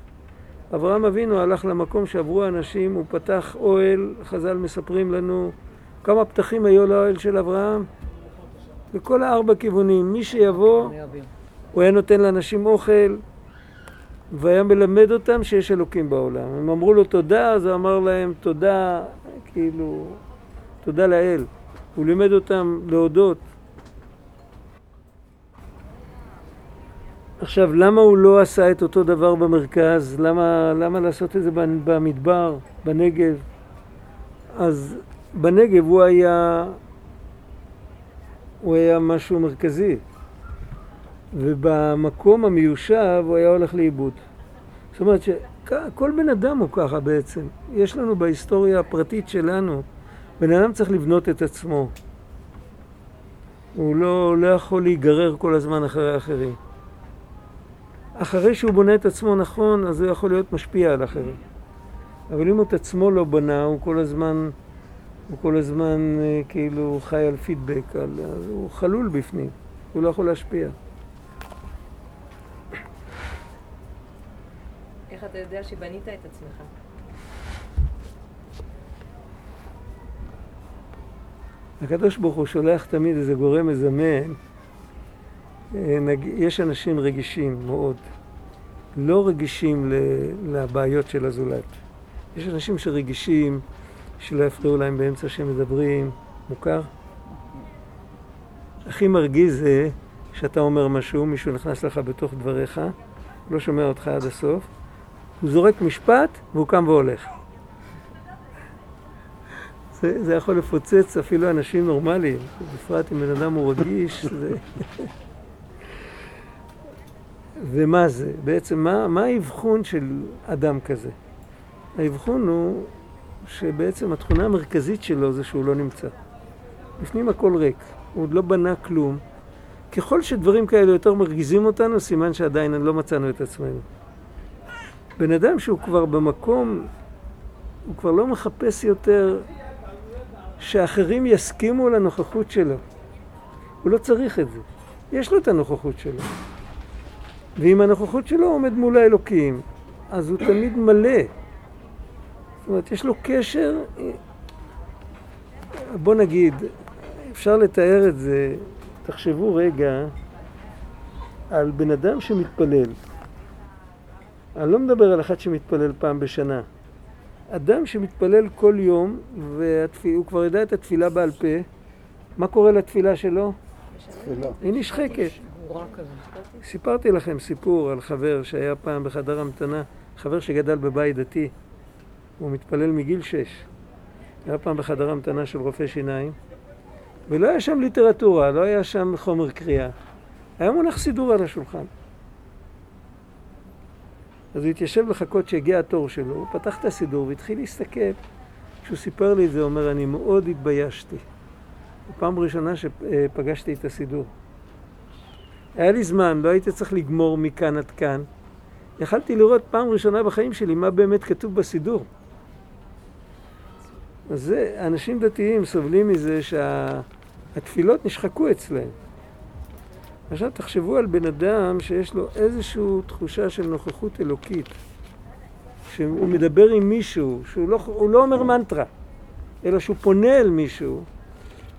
אברהם אבינו הלך למקום שעברו אנשים, הוא פתח אוהל, חז"ל מספרים לנו כמה פתחים היו לאוהל של אברהם. בכל הארבע כיוונים, מי שיבוא. הוא היה נותן לאנשים אוכל, והיה מלמד אותם שיש אלוקים בעולם. הם אמרו לו תודה, אז הוא אמר להם תודה, כאילו, תודה לאל. הוא לימד אותם להודות. עכשיו, למה הוא לא עשה את אותו דבר במרכז? למה, למה לעשות את זה במדבר, בנגב? אז בנגב הוא היה, הוא היה משהו מרכזי. ובמקום המיושב הוא היה הולך לאיבוד. זאת אומרת שכל בן אדם הוא ככה בעצם. יש לנו בהיסטוריה הפרטית שלנו, בן אדם צריך לבנות את עצמו. הוא לא, לא יכול להיגרר כל הזמן אחרי האחרים. אחרי שהוא בונה את עצמו נכון, אז הוא יכול להיות משפיע על אחרים. אבל אם הוא את עצמו לא בנה, הוא כל הזמן, הוא כל הזמן אה, כאילו חי על פידבק, על, הוא חלול בפנים, הוא לא יכול להשפיע. איך אתה יודע שבנית את עצמך? הקדוש ברוך הוא שולח תמיד איזה גורם מזמן. אה. יש אנשים רגישים מאוד, לא רגישים. לבעיות של הזולת. יש אנשים שרגישים, שלא יפריעו להם באמצע שהם מדברים, מוכר? הכי מרגיז זה שאתה אומר משהו, מישהו נכנס לך בתוך דבריך, לא שומע אותך עד הסוף, הוא זורק משפט והוא קם והולך. זה, זה יכול לפוצץ אפילו אנשים נורמליים, בפרט אם בן אדם הוא רגיש. זה... *laughs* ומה זה? בעצם מה, מה האבחון של אדם כזה? האבחון הוא שבעצם התכונה המרכזית שלו זה שהוא לא נמצא. בפנים הכל ריק, הוא עוד לא בנה כלום. ככל שדברים כאלה יותר מרגיזים אותנו, סימן שעדיין לא מצאנו את עצמנו. בן אדם שהוא כבר במקום, הוא כבר לא מחפש יותר שאחרים יסכימו לנוכחות שלו. הוא לא צריך את זה. יש לו את הנוכחות שלו. ואם הנוכחות שלו עומד מול האלוקים, אז הוא תמיד מלא. אומרת, יש לו קשר, בוא נגיד, אפשר לתאר את זה, תחשבו רגע על בן אדם שמתפלל. אני לא מדבר על אחד שמתפלל פעם בשנה. אדם שמתפלל כל יום, והוא כבר יודע את התפילה בעל פה, מה קורה לתפילה שלו? היא נשחקת. סיפרתי לכם סיפור על חבר שהיה פעם בחדר המתנה, חבר שגדל בבית דתי. הוא מתפלל מגיל שש. היה פעם בחדר המתנה של רופא שיניים, ולא היה שם ליטרטורה, לא היה שם חומר קריאה. היה מונח סידור על השולחן. אז הוא התיישב לחכות שהגיע התור שלו, הוא פתח את הסידור והתחיל להסתכל. כשהוא סיפר לי את זה, הוא אומר, אני מאוד התביישתי. פעם ראשונה שפגשתי את הסידור. היה לי זמן, לא הייתי צריך לגמור מכאן עד כאן. יכלתי לראות פעם ראשונה בחיים שלי מה באמת כתוב בסידור. אז זה, אנשים דתיים סובלים מזה שהתפילות נשחקו אצלהם. עכשיו תחשבו על בן אדם שיש לו איזושהי תחושה של נוכחות אלוקית, שהוא מדבר עם מישהו, שהוא לא, לא אומר מנטרה, אלא שהוא פונה אל מישהו,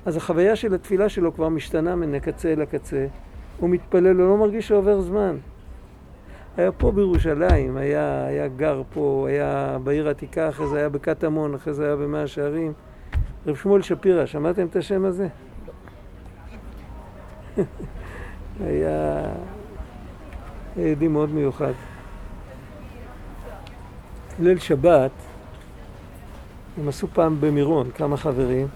אז החוויה של התפילה שלו כבר משתנה מן הקצה אל הקצה. הוא מתפלל, הוא לא מרגיש שעובר זמן. היה פה בירושלים, היה, היה גר פה, היה בעיר העתיקה, אחרי זה היה בקטמון, אחרי זה היה במאה שערים. רב שמואל שפירא, שמעתם את השם הזה? *laughs* היה יהודי מאוד מיוחד. ליל שבת, הם עשו פעם במירון, כמה חברים,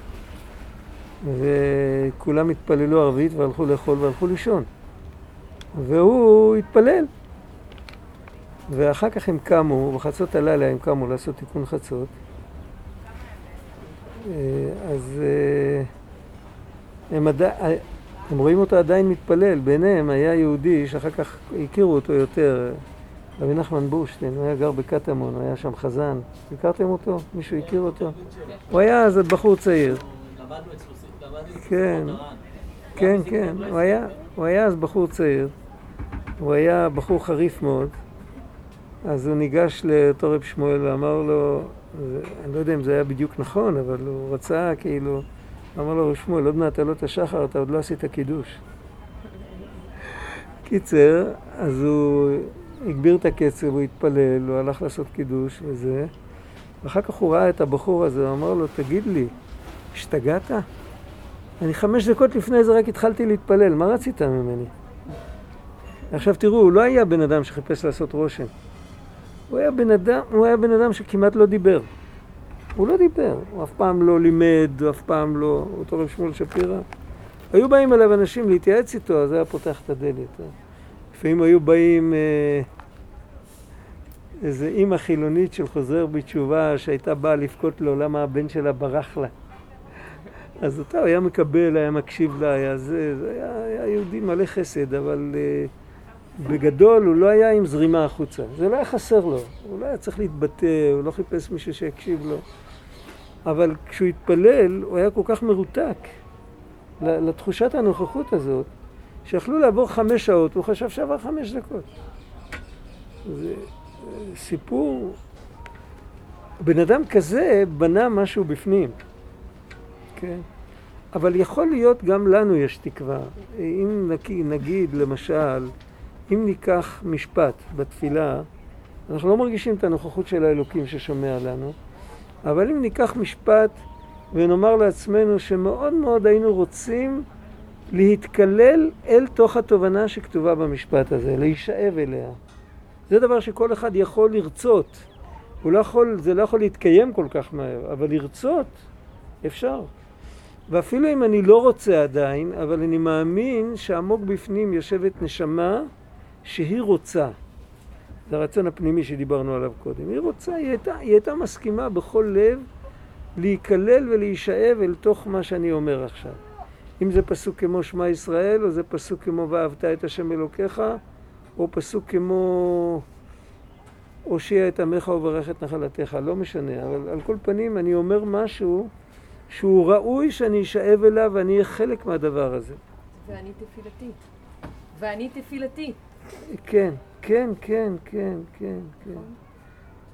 וכולם התפללו ערבית והלכו לאכול והלכו לישון. והוא התפלל. ואחר כך הם קמו, בחצות הלילה הם קמו לעשות תיקון חצות. אה, אז אה, הם, עדי... הם רואים אותו עדיין מתפלל. ביניהם היה יהודי שאחר כך הכירו אותו יותר, רבי נחמן בורשטיין, הוא היה גר בקטמון, היה שם חזן. הכרתם אותו? מישהו הכיר אותו? הוא היה אז בחור צעיר. כן, כן, כן, הוא היה, הוא היה אז בחור צעיר. הוא היה בחור חריף מאוד. אז הוא ניגש לאותו רב שמואל ואמר לו, אני לא יודע אם זה היה בדיוק נכון, אבל הוא רצה כאילו, אמר לו, רב שמואל, עוד מעט עלות השחר, אתה עוד לא עשית קידוש. *laughs* קיצר, אז הוא הגביר את הקצב, הוא התפלל, הוא הלך לעשות קידוש וזה. ואחר כך הוא ראה את הבחור הזה, הוא אמר לו, תגיד לי, השתגעת? אני חמש דקות לפני זה רק התחלתי להתפלל, מה רצית ממני? עכשיו תראו, הוא לא היה בן אדם שחיפש לעשות רושם. הוא היה בן אדם, הוא היה בן אדם שכמעט לא דיבר. הוא לא דיבר, הוא אף פעם לא לימד, הוא אף פעם לא... אותו רב שמואל שפירא. היו באים אליו אנשים להתייעץ איתו, אז היה פותח את הדלת. לפעמים היו באים אה, איזה אימא חילונית של חוזר בתשובה שהייתה באה לבכות לו למה הבן שלה ברח לה. אז הוא היה מקבל, היה מקשיב לה, היה זה, זה היה, היה יהודי מלא חסד, אבל... אה, בגדול הוא לא היה עם זרימה החוצה, זה לא היה חסר לו, הוא לא היה צריך להתבטא, הוא לא חיפש מישהו שיקשיב לו. אבל כשהוא התפלל, הוא היה כל כך מרותק לתחושת הנוכחות הזאת, שיכלו לעבור חמש שעות, הוא חשב שעבר חמש דקות. זה סיפור, בן אדם כזה בנה משהו בפנים, כן? אבל יכול להיות גם לנו יש תקווה. אם נגיד, למשל, אם ניקח משפט בתפילה, אנחנו לא מרגישים את הנוכחות של האלוקים ששומע לנו, אבל אם ניקח משפט ונאמר לעצמנו שמאוד מאוד היינו רוצים להתקלל אל תוך התובנה שכתובה במשפט הזה, להישאב אליה. זה דבר שכל אחד יכול לרצות. הוא לא יכול, זה לא יכול להתקיים כל כך מהר, אבל לרצות אפשר. ואפילו אם אני לא רוצה עדיין, אבל אני מאמין שעמוק בפנים יושבת נשמה שהיא רוצה, זה הרצון הפנימי שדיברנו עליו קודם, היא רוצה, היא הייתה, היא הייתה מסכימה בכל לב להיכלל ולהישאב אל תוך מה שאני אומר עכשיו. אם זה פסוק כמו שמע ישראל, או זה פסוק כמו ואהבת את השם אלוקיך, או פסוק כמו הושיע את עמך וברך את נחלתך, לא משנה, אבל על כל פנים אני אומר משהו שהוא ראוי שאני אשאב אליו ואני אהיה חלק מהדבר הזה. ואני תפילתי. ואני תפילתי. כן, כן, כן, כן, כן, כן.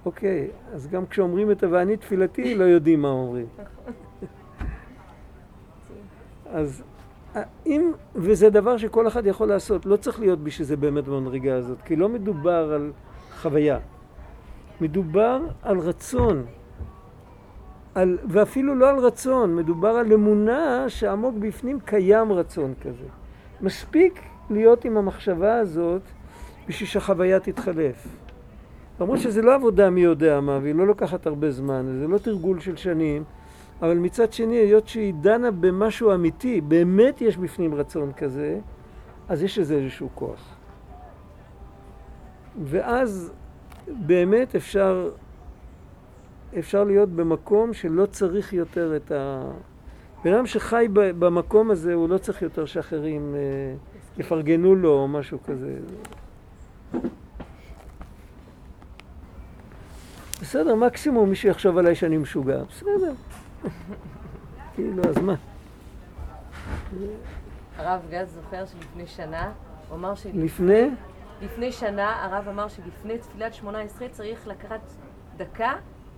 אוקיי, אז גם כשאומרים את ה"ואני תפילתי" לא יודעים מה אומרים. *laughs* אז אם, וזה דבר שכל אחד יכול לעשות, לא צריך להיות בשביל זה באמת במדרגה הזאת, כי לא מדובר על חוויה, מדובר על רצון, על, ואפילו לא על רצון, מדובר על אמונה שעמוק בפנים קיים רצון כזה. מספיק להיות עם המחשבה הזאת בשביל שהחוויה תתחלף. למרות שזה לא עבודה מי יודע מה, והיא לא לוקחת הרבה זמן, זה לא תרגול של שנים, אבל מצד שני, היות שהיא דנה במשהו אמיתי, באמת יש בפנים רצון כזה, אז יש לזה איזשהו כוח. ואז באמת אפשר, אפשר להיות במקום שלא צריך יותר את ה... בן אדם שחי במקום הזה, הוא לא צריך יותר שאחרים אה, יפרגנו לו או משהו כזה. בסדר, מקסימום מישהו יחשוב עליי שאני משוגע, בסדר. *laughs* כאילו, אז מה? הרב גז זוכר שלפני שנה, הוא אמר ש... לפני? לפני שנה הרב אמר שלפני תפילת שמונה עשרה צריך לקחת דקה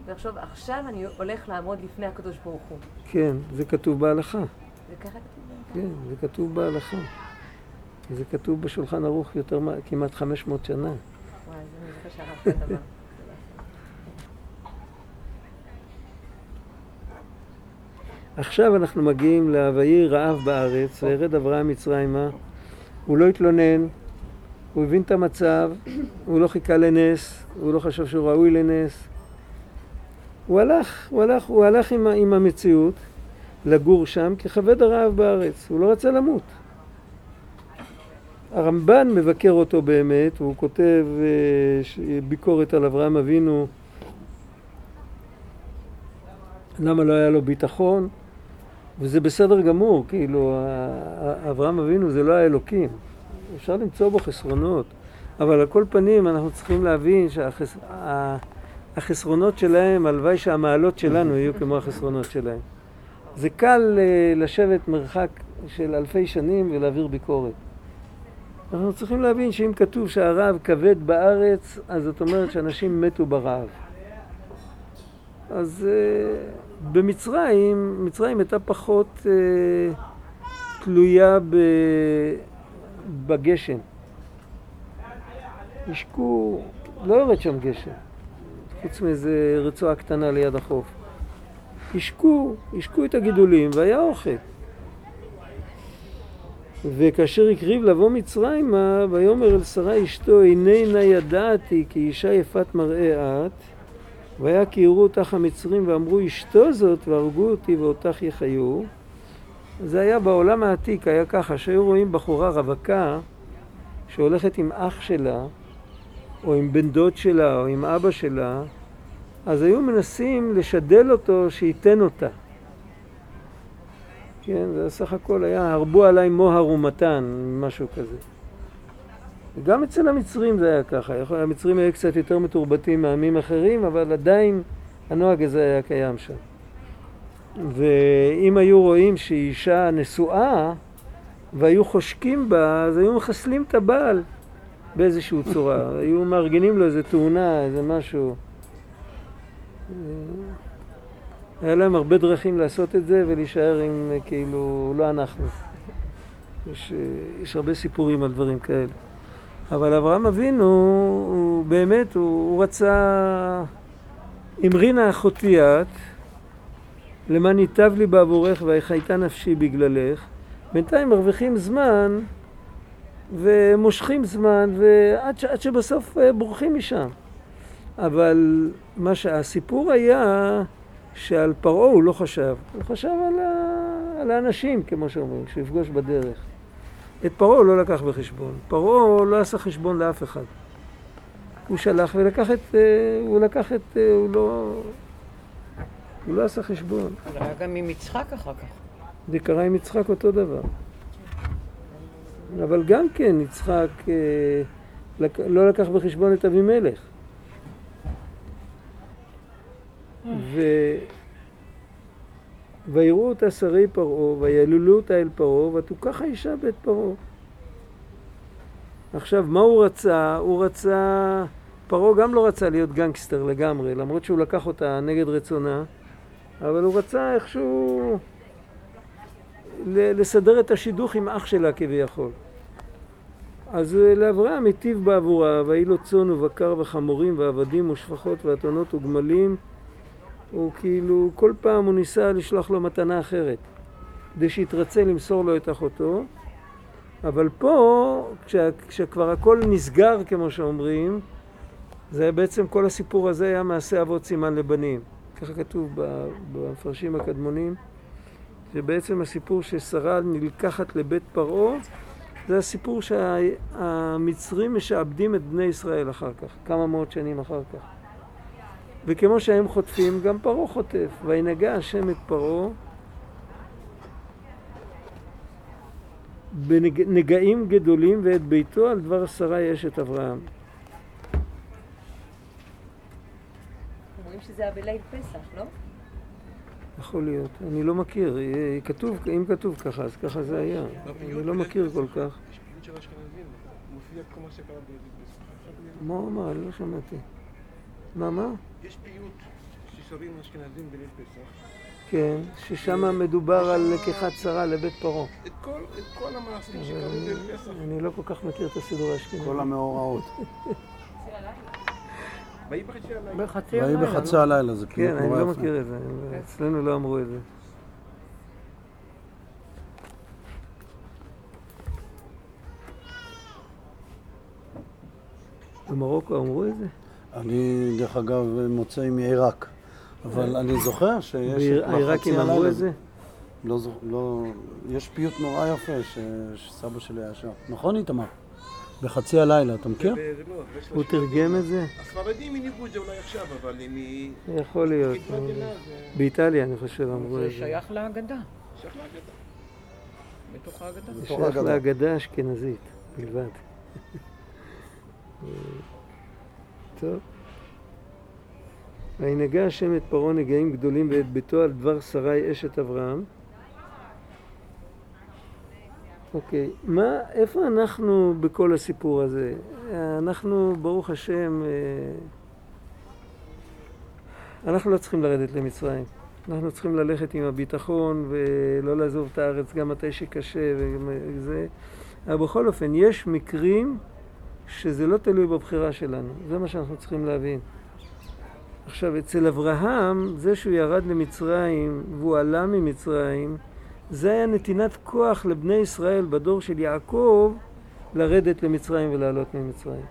ולחשוב, עכשיו אני הולך לעמוד לפני הקדוש ברוך הוא. כן, זה כתוב בהלכה. זה ככה כתוב? כן, זה כתוב בהלכה. זה כתוב בשולחן ערוך יותר, כמעט 500 שנה. וואי, זה. עכשיו אנחנו מגיעים ל"ויהי רעב בארץ, וירד אברהם מצרימה". הוא לא התלונן, הוא הבין את המצב, הוא לא חיכה לנס, הוא לא חשב שהוא ראוי לנס. הוא הלך, הוא הלך, הוא הלך עם, עם המציאות לגור שם ככבד הרעב בארץ, הוא לא רצה למות. הרמב"ן מבקר אותו באמת, הוא כותב אה, ביקורת על אברהם אבינו, למה לא היה לו ביטחון, וזה בסדר גמור, כאילו, אברהם אבינו זה לא האלוקים. אפשר למצוא בו חסרונות, אבל על כל פנים אנחנו צריכים להבין שהחסרונות שלהם, הלוואי שהמעלות שלנו יהיו כמו החסרונות שלהם. זה קל אה, לשבת מרחק של אלפי שנים ולהעביר ביקורת. אנחנו צריכים להבין שאם כתוב שהרעב כבד בארץ, אז זאת אומרת שאנשים מתו ברעב. אז uh, במצרים, מצרים הייתה פחות uh, תלויה ב, בגשם. השקו, לא יורד שם גשם, חוץ מאיזה רצועה קטנה ליד החוף. השקו, השקו את הגידולים והיה אוכל. וכאשר הקריב לבוא מצרימה, ויאמר אל שרה אשתו, הנה נא ידעתי כי אישה יפת מראה את, והיה כי יראו אותך המצרים ואמרו אשתו זאת והרגו אותי ואותך יחיו. זה היה בעולם העתיק, היה ככה, שהיו רואים בחורה רווקה שהולכת עם אח שלה, או עם בן דוד שלה, או עם אבא שלה, אז היו מנסים לשדל אותו שייתן אותה. כן, זה סך הכל היה הרבו עליי מוהר ומתן, משהו כזה. וגם אצל המצרים זה היה ככה. המצרים היו קצת יותר מתורבתים מעמים אחרים, אבל עדיין הנוהג הזה היה קיים שם. ואם היו רואים שהיא אישה נשואה והיו חושקים בה, אז היו מחסלים את הבעל באיזושהי צורה. היו מארגנים לו איזה תאונה, איזה משהו. היה להם הרבה דרכים לעשות את זה ולהישאר עם כאילו, לא אנחנו. יש, יש הרבה סיפורים על דברים כאלה. אבל אברהם אבינו, הוא באמת, הוא, הוא רצה, אמרינה אחותי את, למען ייטב לי בעבורך והחייתה נפשי בגללך. בינתיים מרוויחים זמן ומושכים זמן ועד ש, שבסוף אה, בורחים משם. אבל מה שהסיפור היה שעל פרעה הוא לא חשב, הוא חשב על, ה... על האנשים, כמו שאומרים, שהוא יפגוש בדרך. את פרעה הוא לא לקח בחשבון. פרעה לא עשה חשבון לאף אחד. הוא שלח ולקח את... אה, הוא לקח את... אה, הוא לא... הוא לא עשה חשבון. זה היה גם עם יצחק אחר כך. זה קרה עם יצחק אותו דבר. אבל גם כן יצחק אה, לא לקח בחשבון את אבימלך. ו... ויראו אותה שרי פרעה, וילולו אותה אל פרעה, ותוכח האישה בית פרעה. עכשיו, מה הוא רצה? הוא רצה פרעה גם לא רצה להיות גנגסטר לגמרי, למרות שהוא לקח אותה נגד רצונה, אבל הוא רצה איכשהו לסדר את השידוך עם אח שלה כביכול. אז אה, לאברהם היטיב בעבורה, ויהי לו צאן ובקר וחמורים ועבדים ושפחות ואתונות וגמלים. הוא כאילו, כל פעם הוא ניסה לשלוח לו מתנה אחרת, כדי שיתרצה למסור לו את אחותו. אבל פה, כשה, כשכבר הכל נסגר, כמו שאומרים, זה בעצם, כל הסיפור הזה היה מעשה אבות סימן לבנים. ככה כתוב במפרשים הקדמונים, שבעצם הסיפור ששרה נלקחת לבית פרעה, זה הסיפור שהמצרים משעבדים את בני ישראל אחר כך, כמה מאות שנים אחר כך. וכמו שהם חוטפים, גם פרעה חוטף. וינגע השם את פרעה בנגעים גדולים ואת ביתו על דבר שרה אשת אברהם. אומרים שזה היה בליל פסח, לא? יכול להיות, אני לא מכיר, אה, כתוב, אם כתוב ככה, אז ככה זה היה. אני לא מכיר כל כך. יש פיוט של אשכנזים, מופיע כל מה שקרה בליל מה הוא אמר? אני לא שמעתי. מה, מה? יש פיוט ששרים אשכנזים בליל פסח. כן, ששם מדובר על לקיחת שרה לבית פרעה. את כל, המעשים שקרו אני- בליל פסח. אני לא כל כך מכיר את הסידור האשכנזי. כל המאורעות. *laughs* ויהי בחצי הלילה. בחצי ויהי הלילה. בחצי הלילה, זה כן, פיוט אני לא. מכיר את זה, אצלנו לא אמרו את זה. במרוקו אמרו את זה? אני, דרך אגב, מוצא מעיראק. אבל אני זוכר שיש... העיראקים אמרו את זה? לא, זוכ- לא... יש פיוט נורא יפה ש... שסבא שלי היה שר. נכון, איתמר? בחצי הלילה, אתה מכיר? זה- זה זה של הוא תרגם את זה? הספרדים הניחו את זה אולי עכשיו, אבל אם היא... יכול להיות. זה באיטליה אני חושב אמרו זה את זה. שייך להגדה. שייך להגדה. בתוך ההגדה. זה שייך אגדה. להגדה האשכנזית בלבד. טוב. וינגע השם את פרעה נגעים גדולים ואת ביתו על דבר שרי אשת אברהם. אוקיי, מה, איפה אנחנו בכל הסיפור הזה? אנחנו, ברוך השם, אה, אנחנו לא צריכים לרדת למצרים. אנחנו צריכים ללכת עם הביטחון ולא לעזוב את הארץ גם מתי שקשה וזה. אבל בכל אופן, יש מקרים שזה לא תלוי בבחירה שלנו. זה מה שאנחנו צריכים להבין. עכשיו, אצל אברהם, זה שהוא ירד למצרים והוא עלה ממצרים, זה היה נתינת כוח לבני ישראל בדור של יעקב לרדת למצרים ולעלות ממצרים.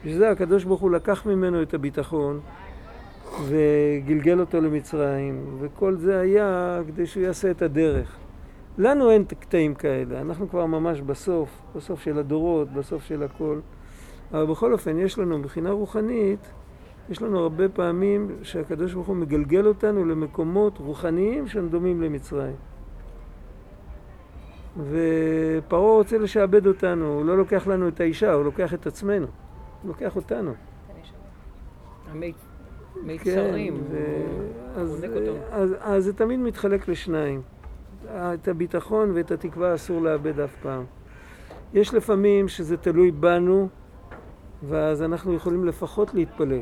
בשביל זה הקדוש ברוך הוא לקח ממנו את הביטחון וגלגל אותו למצרים, וכל זה היה כדי שהוא יעשה את הדרך. לנו אין קטעים כאלה, אנחנו כבר ממש בסוף, בסוף של הדורות, בסוף של הכל. אבל בכל אופן, יש לנו מבחינה רוחנית, יש לנו הרבה פעמים שהקדוש ברוך הוא מגלגל אותנו למקומות רוחניים שהם דומים למצרים. ופרעה רוצה לשעבד אותנו, הוא לא לוקח לנו את האישה, הוא לוקח את עצמנו, הוא לוקח אותנו. המי- מיצרים. כן, ו... אז, חונק אותו. אז, אז זה תמיד מתחלק לשניים. את הביטחון ואת התקווה אסור לאבד אף פעם. יש לפעמים שזה תלוי בנו, ואז אנחנו יכולים לפחות להתפלל.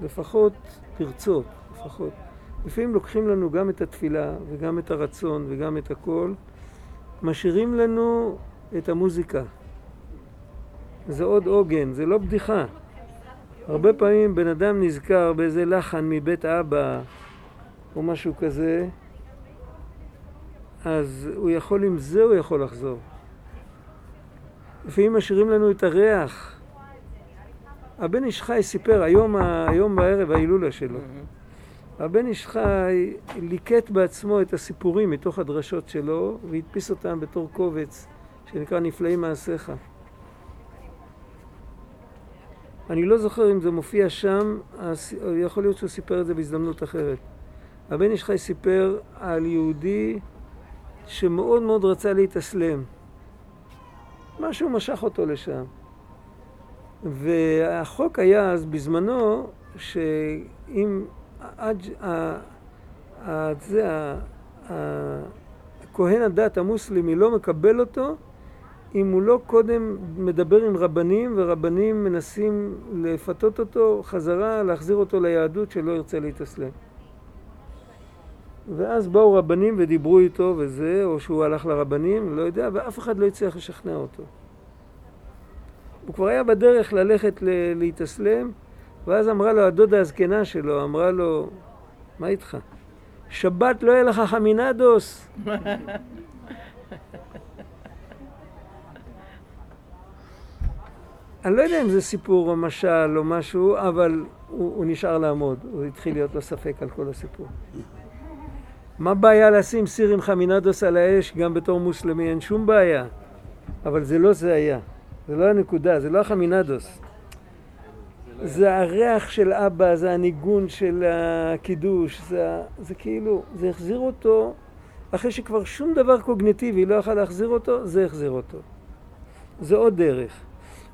לפחות לרצות, לפחות. לפעמים לוקחים לנו גם את התפילה וגם את הרצון וגם את הכל, משאירים לנו את המוזיקה. זה עוד עוגן, זה לא בדיחה. הרבה פעמים בן אדם נזכר באיזה לחן מבית אבא או משהו כזה, אז הוא יכול, עם זה הוא יכול לחזור. לפעמים משאירים לנו את הריח. הבן איש חי סיפר, היום, היום בערב ההילולה שלו, הבן איש חי ליקט בעצמו את הסיפורים מתוך הדרשות שלו והדפיס אותם בתור קובץ שנקרא נפלאים מעשיך. אני לא זוכר אם זה מופיע שם, יכול להיות שהוא סיפר את זה בהזדמנות אחרת. הבן איש חי סיפר על יהודי שמאוד מאוד רצה להתאסלם. משהו משך אותו לשם. והחוק היה אז בזמנו, שאם זה, ה- ה- הכהן הדת המוסלמי לא מקבל אותו, אם הוא לא קודם מדבר עם רבנים, ורבנים מנסים לפתות אותו חזרה, להחזיר אותו ליהדות שלא ירצה להתאסלם. ואז באו רבנים ודיברו איתו וזה, או שהוא הלך לרבנים, לא יודע, ואף אחד לא הצליח לשכנע אותו. הוא כבר היה בדרך ללכת להתאסלם, ואז אמרה לו הדודה הזקנה שלו, אמרה לו, מה איתך? שבת לא יהיה לך חמינדוס. *laughs* אני לא יודע אם זה סיפור או משל או משהו, אבל הוא, הוא נשאר לעמוד, הוא התחיל להיות לו ספק על כל הסיפור. מה בעיה לשים סיר עם חמינדוס על האש גם בתור מוסלמי? אין שום בעיה. אבל זה לא זה היה. זה לא הנקודה, זה לא החמינדוס. זה הריח של אבא, זה הניגון של הקידוש, זה, זה כאילו, זה החזיר אותו, אחרי שכבר שום דבר קוגניטיבי לא יכל להחזיר אותו, זה החזיר אותו. זה עוד דרך.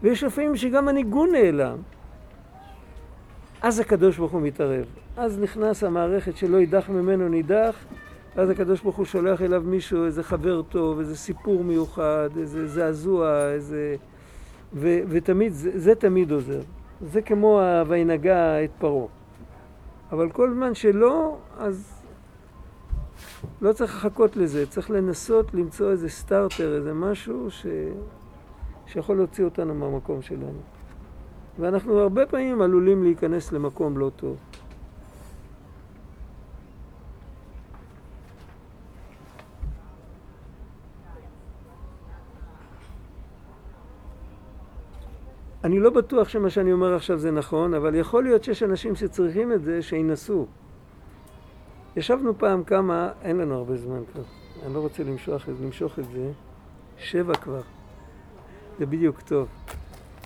ויש לפעמים שגם הניגון נעלם. אז הקדוש ברוך הוא מתערב. אז נכנס המערכת שלא יידח ממנו נידח, ואז הקדוש ברוך הוא שולח אליו מישהו, איזה חבר טוב, איזה סיפור מיוחד, איזה זעזוע, איזה... ו- ותמיד, זה, זה תמיד עוזר. זה כמו ה- וינגע את פרעה. אבל כל זמן שלא, אז לא צריך לחכות לזה, צריך לנסות למצוא איזה סטארטר, איזה משהו ש... שיכול להוציא אותנו מהמקום שלנו. ואנחנו הרבה פעמים עלולים להיכנס למקום לא טוב. אני לא בטוח שמה שאני אומר עכשיו זה נכון, אבל יכול להיות שיש אנשים שצריכים את זה, שינסו. ישבנו פעם כמה, אין לנו הרבה זמן כבר, אני לא רוצה למשוך, למשוך את זה, שבע כבר, זה בדיוק טוב.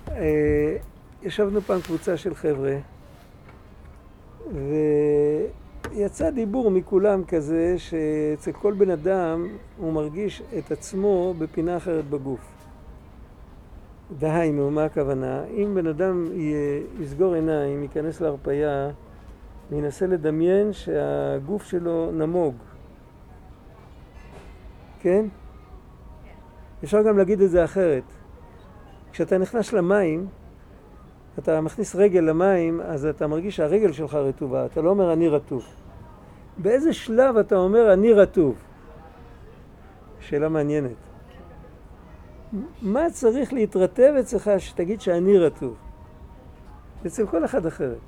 אה, ישבנו פעם קבוצה של חבר'ה, ויצא דיבור מכולם כזה, שאצל כל בן אדם הוא מרגיש את עצמו בפינה אחרת בגוף. דהיינו, מה הכוונה? אם בן אדם יסגור עיניים, ייכנס להרפייה, וינסה לדמיין שהגוף שלו נמוג. כן? אפשר גם להגיד את זה אחרת. כשאתה נכנס למים, אתה מכניס רגל למים, אז אתה מרגיש שהרגל שלך רטובה, אתה לא אומר אני רטוב. באיזה שלב אתה אומר אני רטוב? שאלה מעניינת. מה צריך להתרטב אצלך שתגיד שאני רטוב? אצל כל אחד אחרת.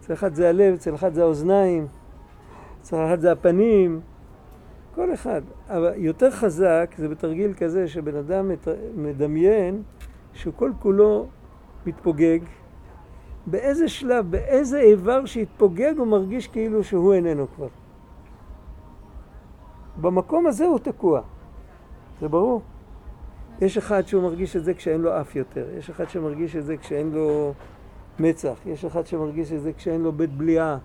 אצל אחד זה הלב, אצל אחד זה האוזניים, אצל אחד זה הפנים, כל אחד. אבל יותר חזק זה בתרגיל כזה שבן אדם מדמיין שהוא כל כולו מתפוגג. באיזה שלב, באיזה איבר שהתפוגג הוא מרגיש כאילו שהוא איננו כבר. במקום הזה הוא תקוע. זה ברור. יש אחד שהוא מרגיש את זה כשאין לו אף יותר, יש אחד שמרגיש את זה כשאין לו מצח, יש אחד שמרגיש את זה כשאין לו בית בליעה.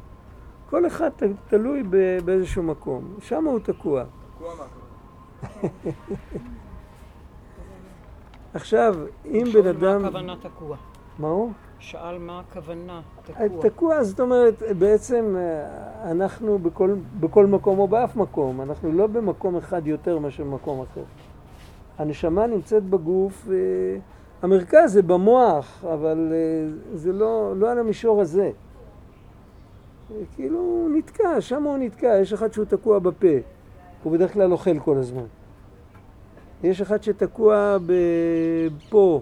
כל אחד תלוי באיזשהו מקום, שם הוא תקוע. תקוע מה הכוונה? *laughs* עכשיו, אם בן אדם... מה הכוונה תקוע? מה הוא? שאל מה הכוונה תקוע. תקוע, זאת אומרת, בעצם אה, אנחנו בכל, בכל מקום או באף מקום, אנחנו לא במקום אחד יותר מאשר במקום אחר. הנשמה נמצאת בגוף, אה, המרכז זה במוח, אבל אה, זה לא, לא על המישור הזה. אה, כאילו הוא נתקע, שם הוא נתקע, יש אחד שהוא תקוע בפה, הוא בדרך כלל אוכל כל הזמן. יש אחד שתקוע פה,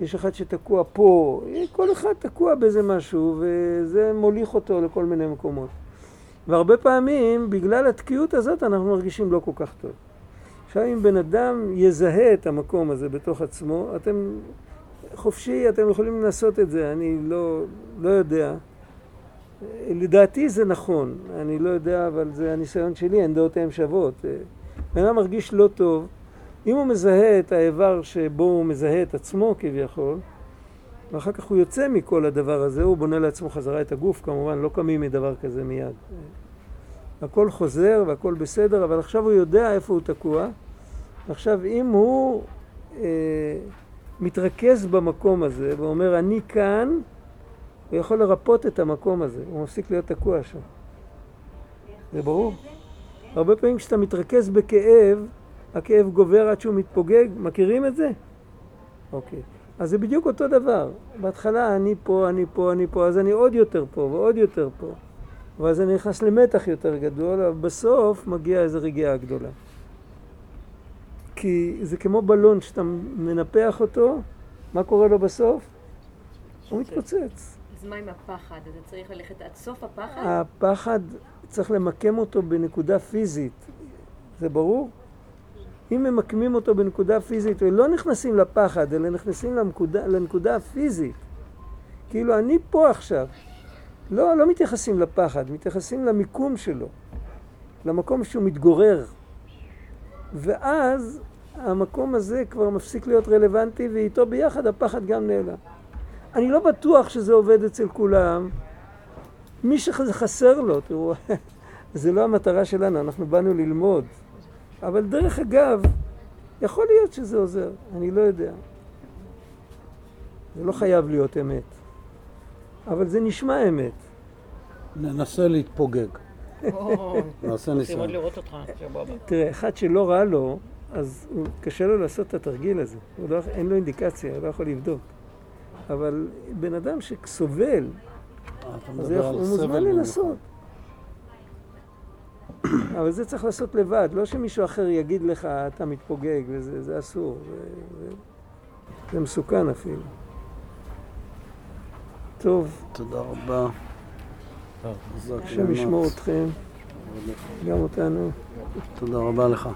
יש אחד שתקוע פה, כל אחד תקוע באיזה משהו, וזה מוליך אותו לכל מיני מקומות. והרבה פעמים, בגלל התקיעות הזאת, אנחנו מרגישים לא כל כך טוב. עכשיו, אם בן אדם יזהה את המקום הזה בתוך עצמו, אתם חופשי, אתם יכולים לנסות את זה, אני לא, לא יודע. לדעתי זה נכון, אני לא יודע, אבל זה הניסיון שלי, אין דעותיהם שוות. בן אדם מרגיש לא טוב, אם הוא מזהה את האיבר שבו הוא מזהה את עצמו כביכול, ואחר כך הוא יוצא מכל הדבר הזה, הוא בונה לעצמו חזרה את הגוף, כמובן לא קמים מדבר כזה מיד. הכל חוזר והכל בסדר, אבל עכשיו הוא יודע איפה הוא תקוע. עכשיו אם הוא אה, מתרכז במקום הזה ואומר אני כאן, הוא יכול לרפות את המקום הזה, הוא מפסיק להיות תקוע שם. זה ברור? הרבה פעמים כשאתה מתרכז בכאב, הכאב גובר עד שהוא מתפוגג, מכירים את זה? אוקיי. אז זה בדיוק אותו דבר. בהתחלה אני פה, אני פה, אני פה, אז אני עוד יותר פה ועוד יותר פה. ואז אני נכנס למתח יותר גדול, אבל בסוף מגיעה איזו רגיעה גדולה. כי זה כמו בלון שאתה מנפח אותו, מה קורה לו בסוף? הוא מתפוצץ. אז מה עם הפחד? אתה צריך ללכת עד סוף הפחד? הפחד, צריך למקם אותו בנקודה פיזית. זה ברור? אם ממקמים אותו בנקודה פיזית, ולא נכנסים לפחד, אלא נכנסים לנקודה, לנקודה הפיזית. כאילו, אני פה עכשיו. לא, לא מתייחסים לפחד, מתייחסים למיקום שלו, למקום שהוא מתגורר. ואז המקום הזה כבר מפסיק להיות רלוונטי, ואיתו ביחד הפחד גם נעלם. אני לא בטוח שזה עובד אצל כולם. מי שזה חסר לו, תראו, *laughs* זה לא המטרה שלנו, אנחנו באנו ללמוד. אבל דרך אגב, יכול להיות שזה עוזר, אני לא יודע. זה לא חייב להיות אמת. אבל זה נשמע אמת. ננסה להתפוגג. נעשה ניסיון. תראה, אחד שלא רע לו, אז הוא, קשה לו לעשות את התרגיל הזה. לא, אין לו אינדיקציה, הוא לא יכול לבדוק. אבל בן אדם שסובל, אה, אז הוא מוזמן לנסות. *coughs* אבל זה צריך לעשות לבד, לא שמישהו אחר יגיד לך, אתה מתפוגג, וזה זה אסור. זה, זה, זה מסוכן אפילו. טוב, תודה רבה. השם ישמור. אתכם, גם אותנו. תודה רבה לך.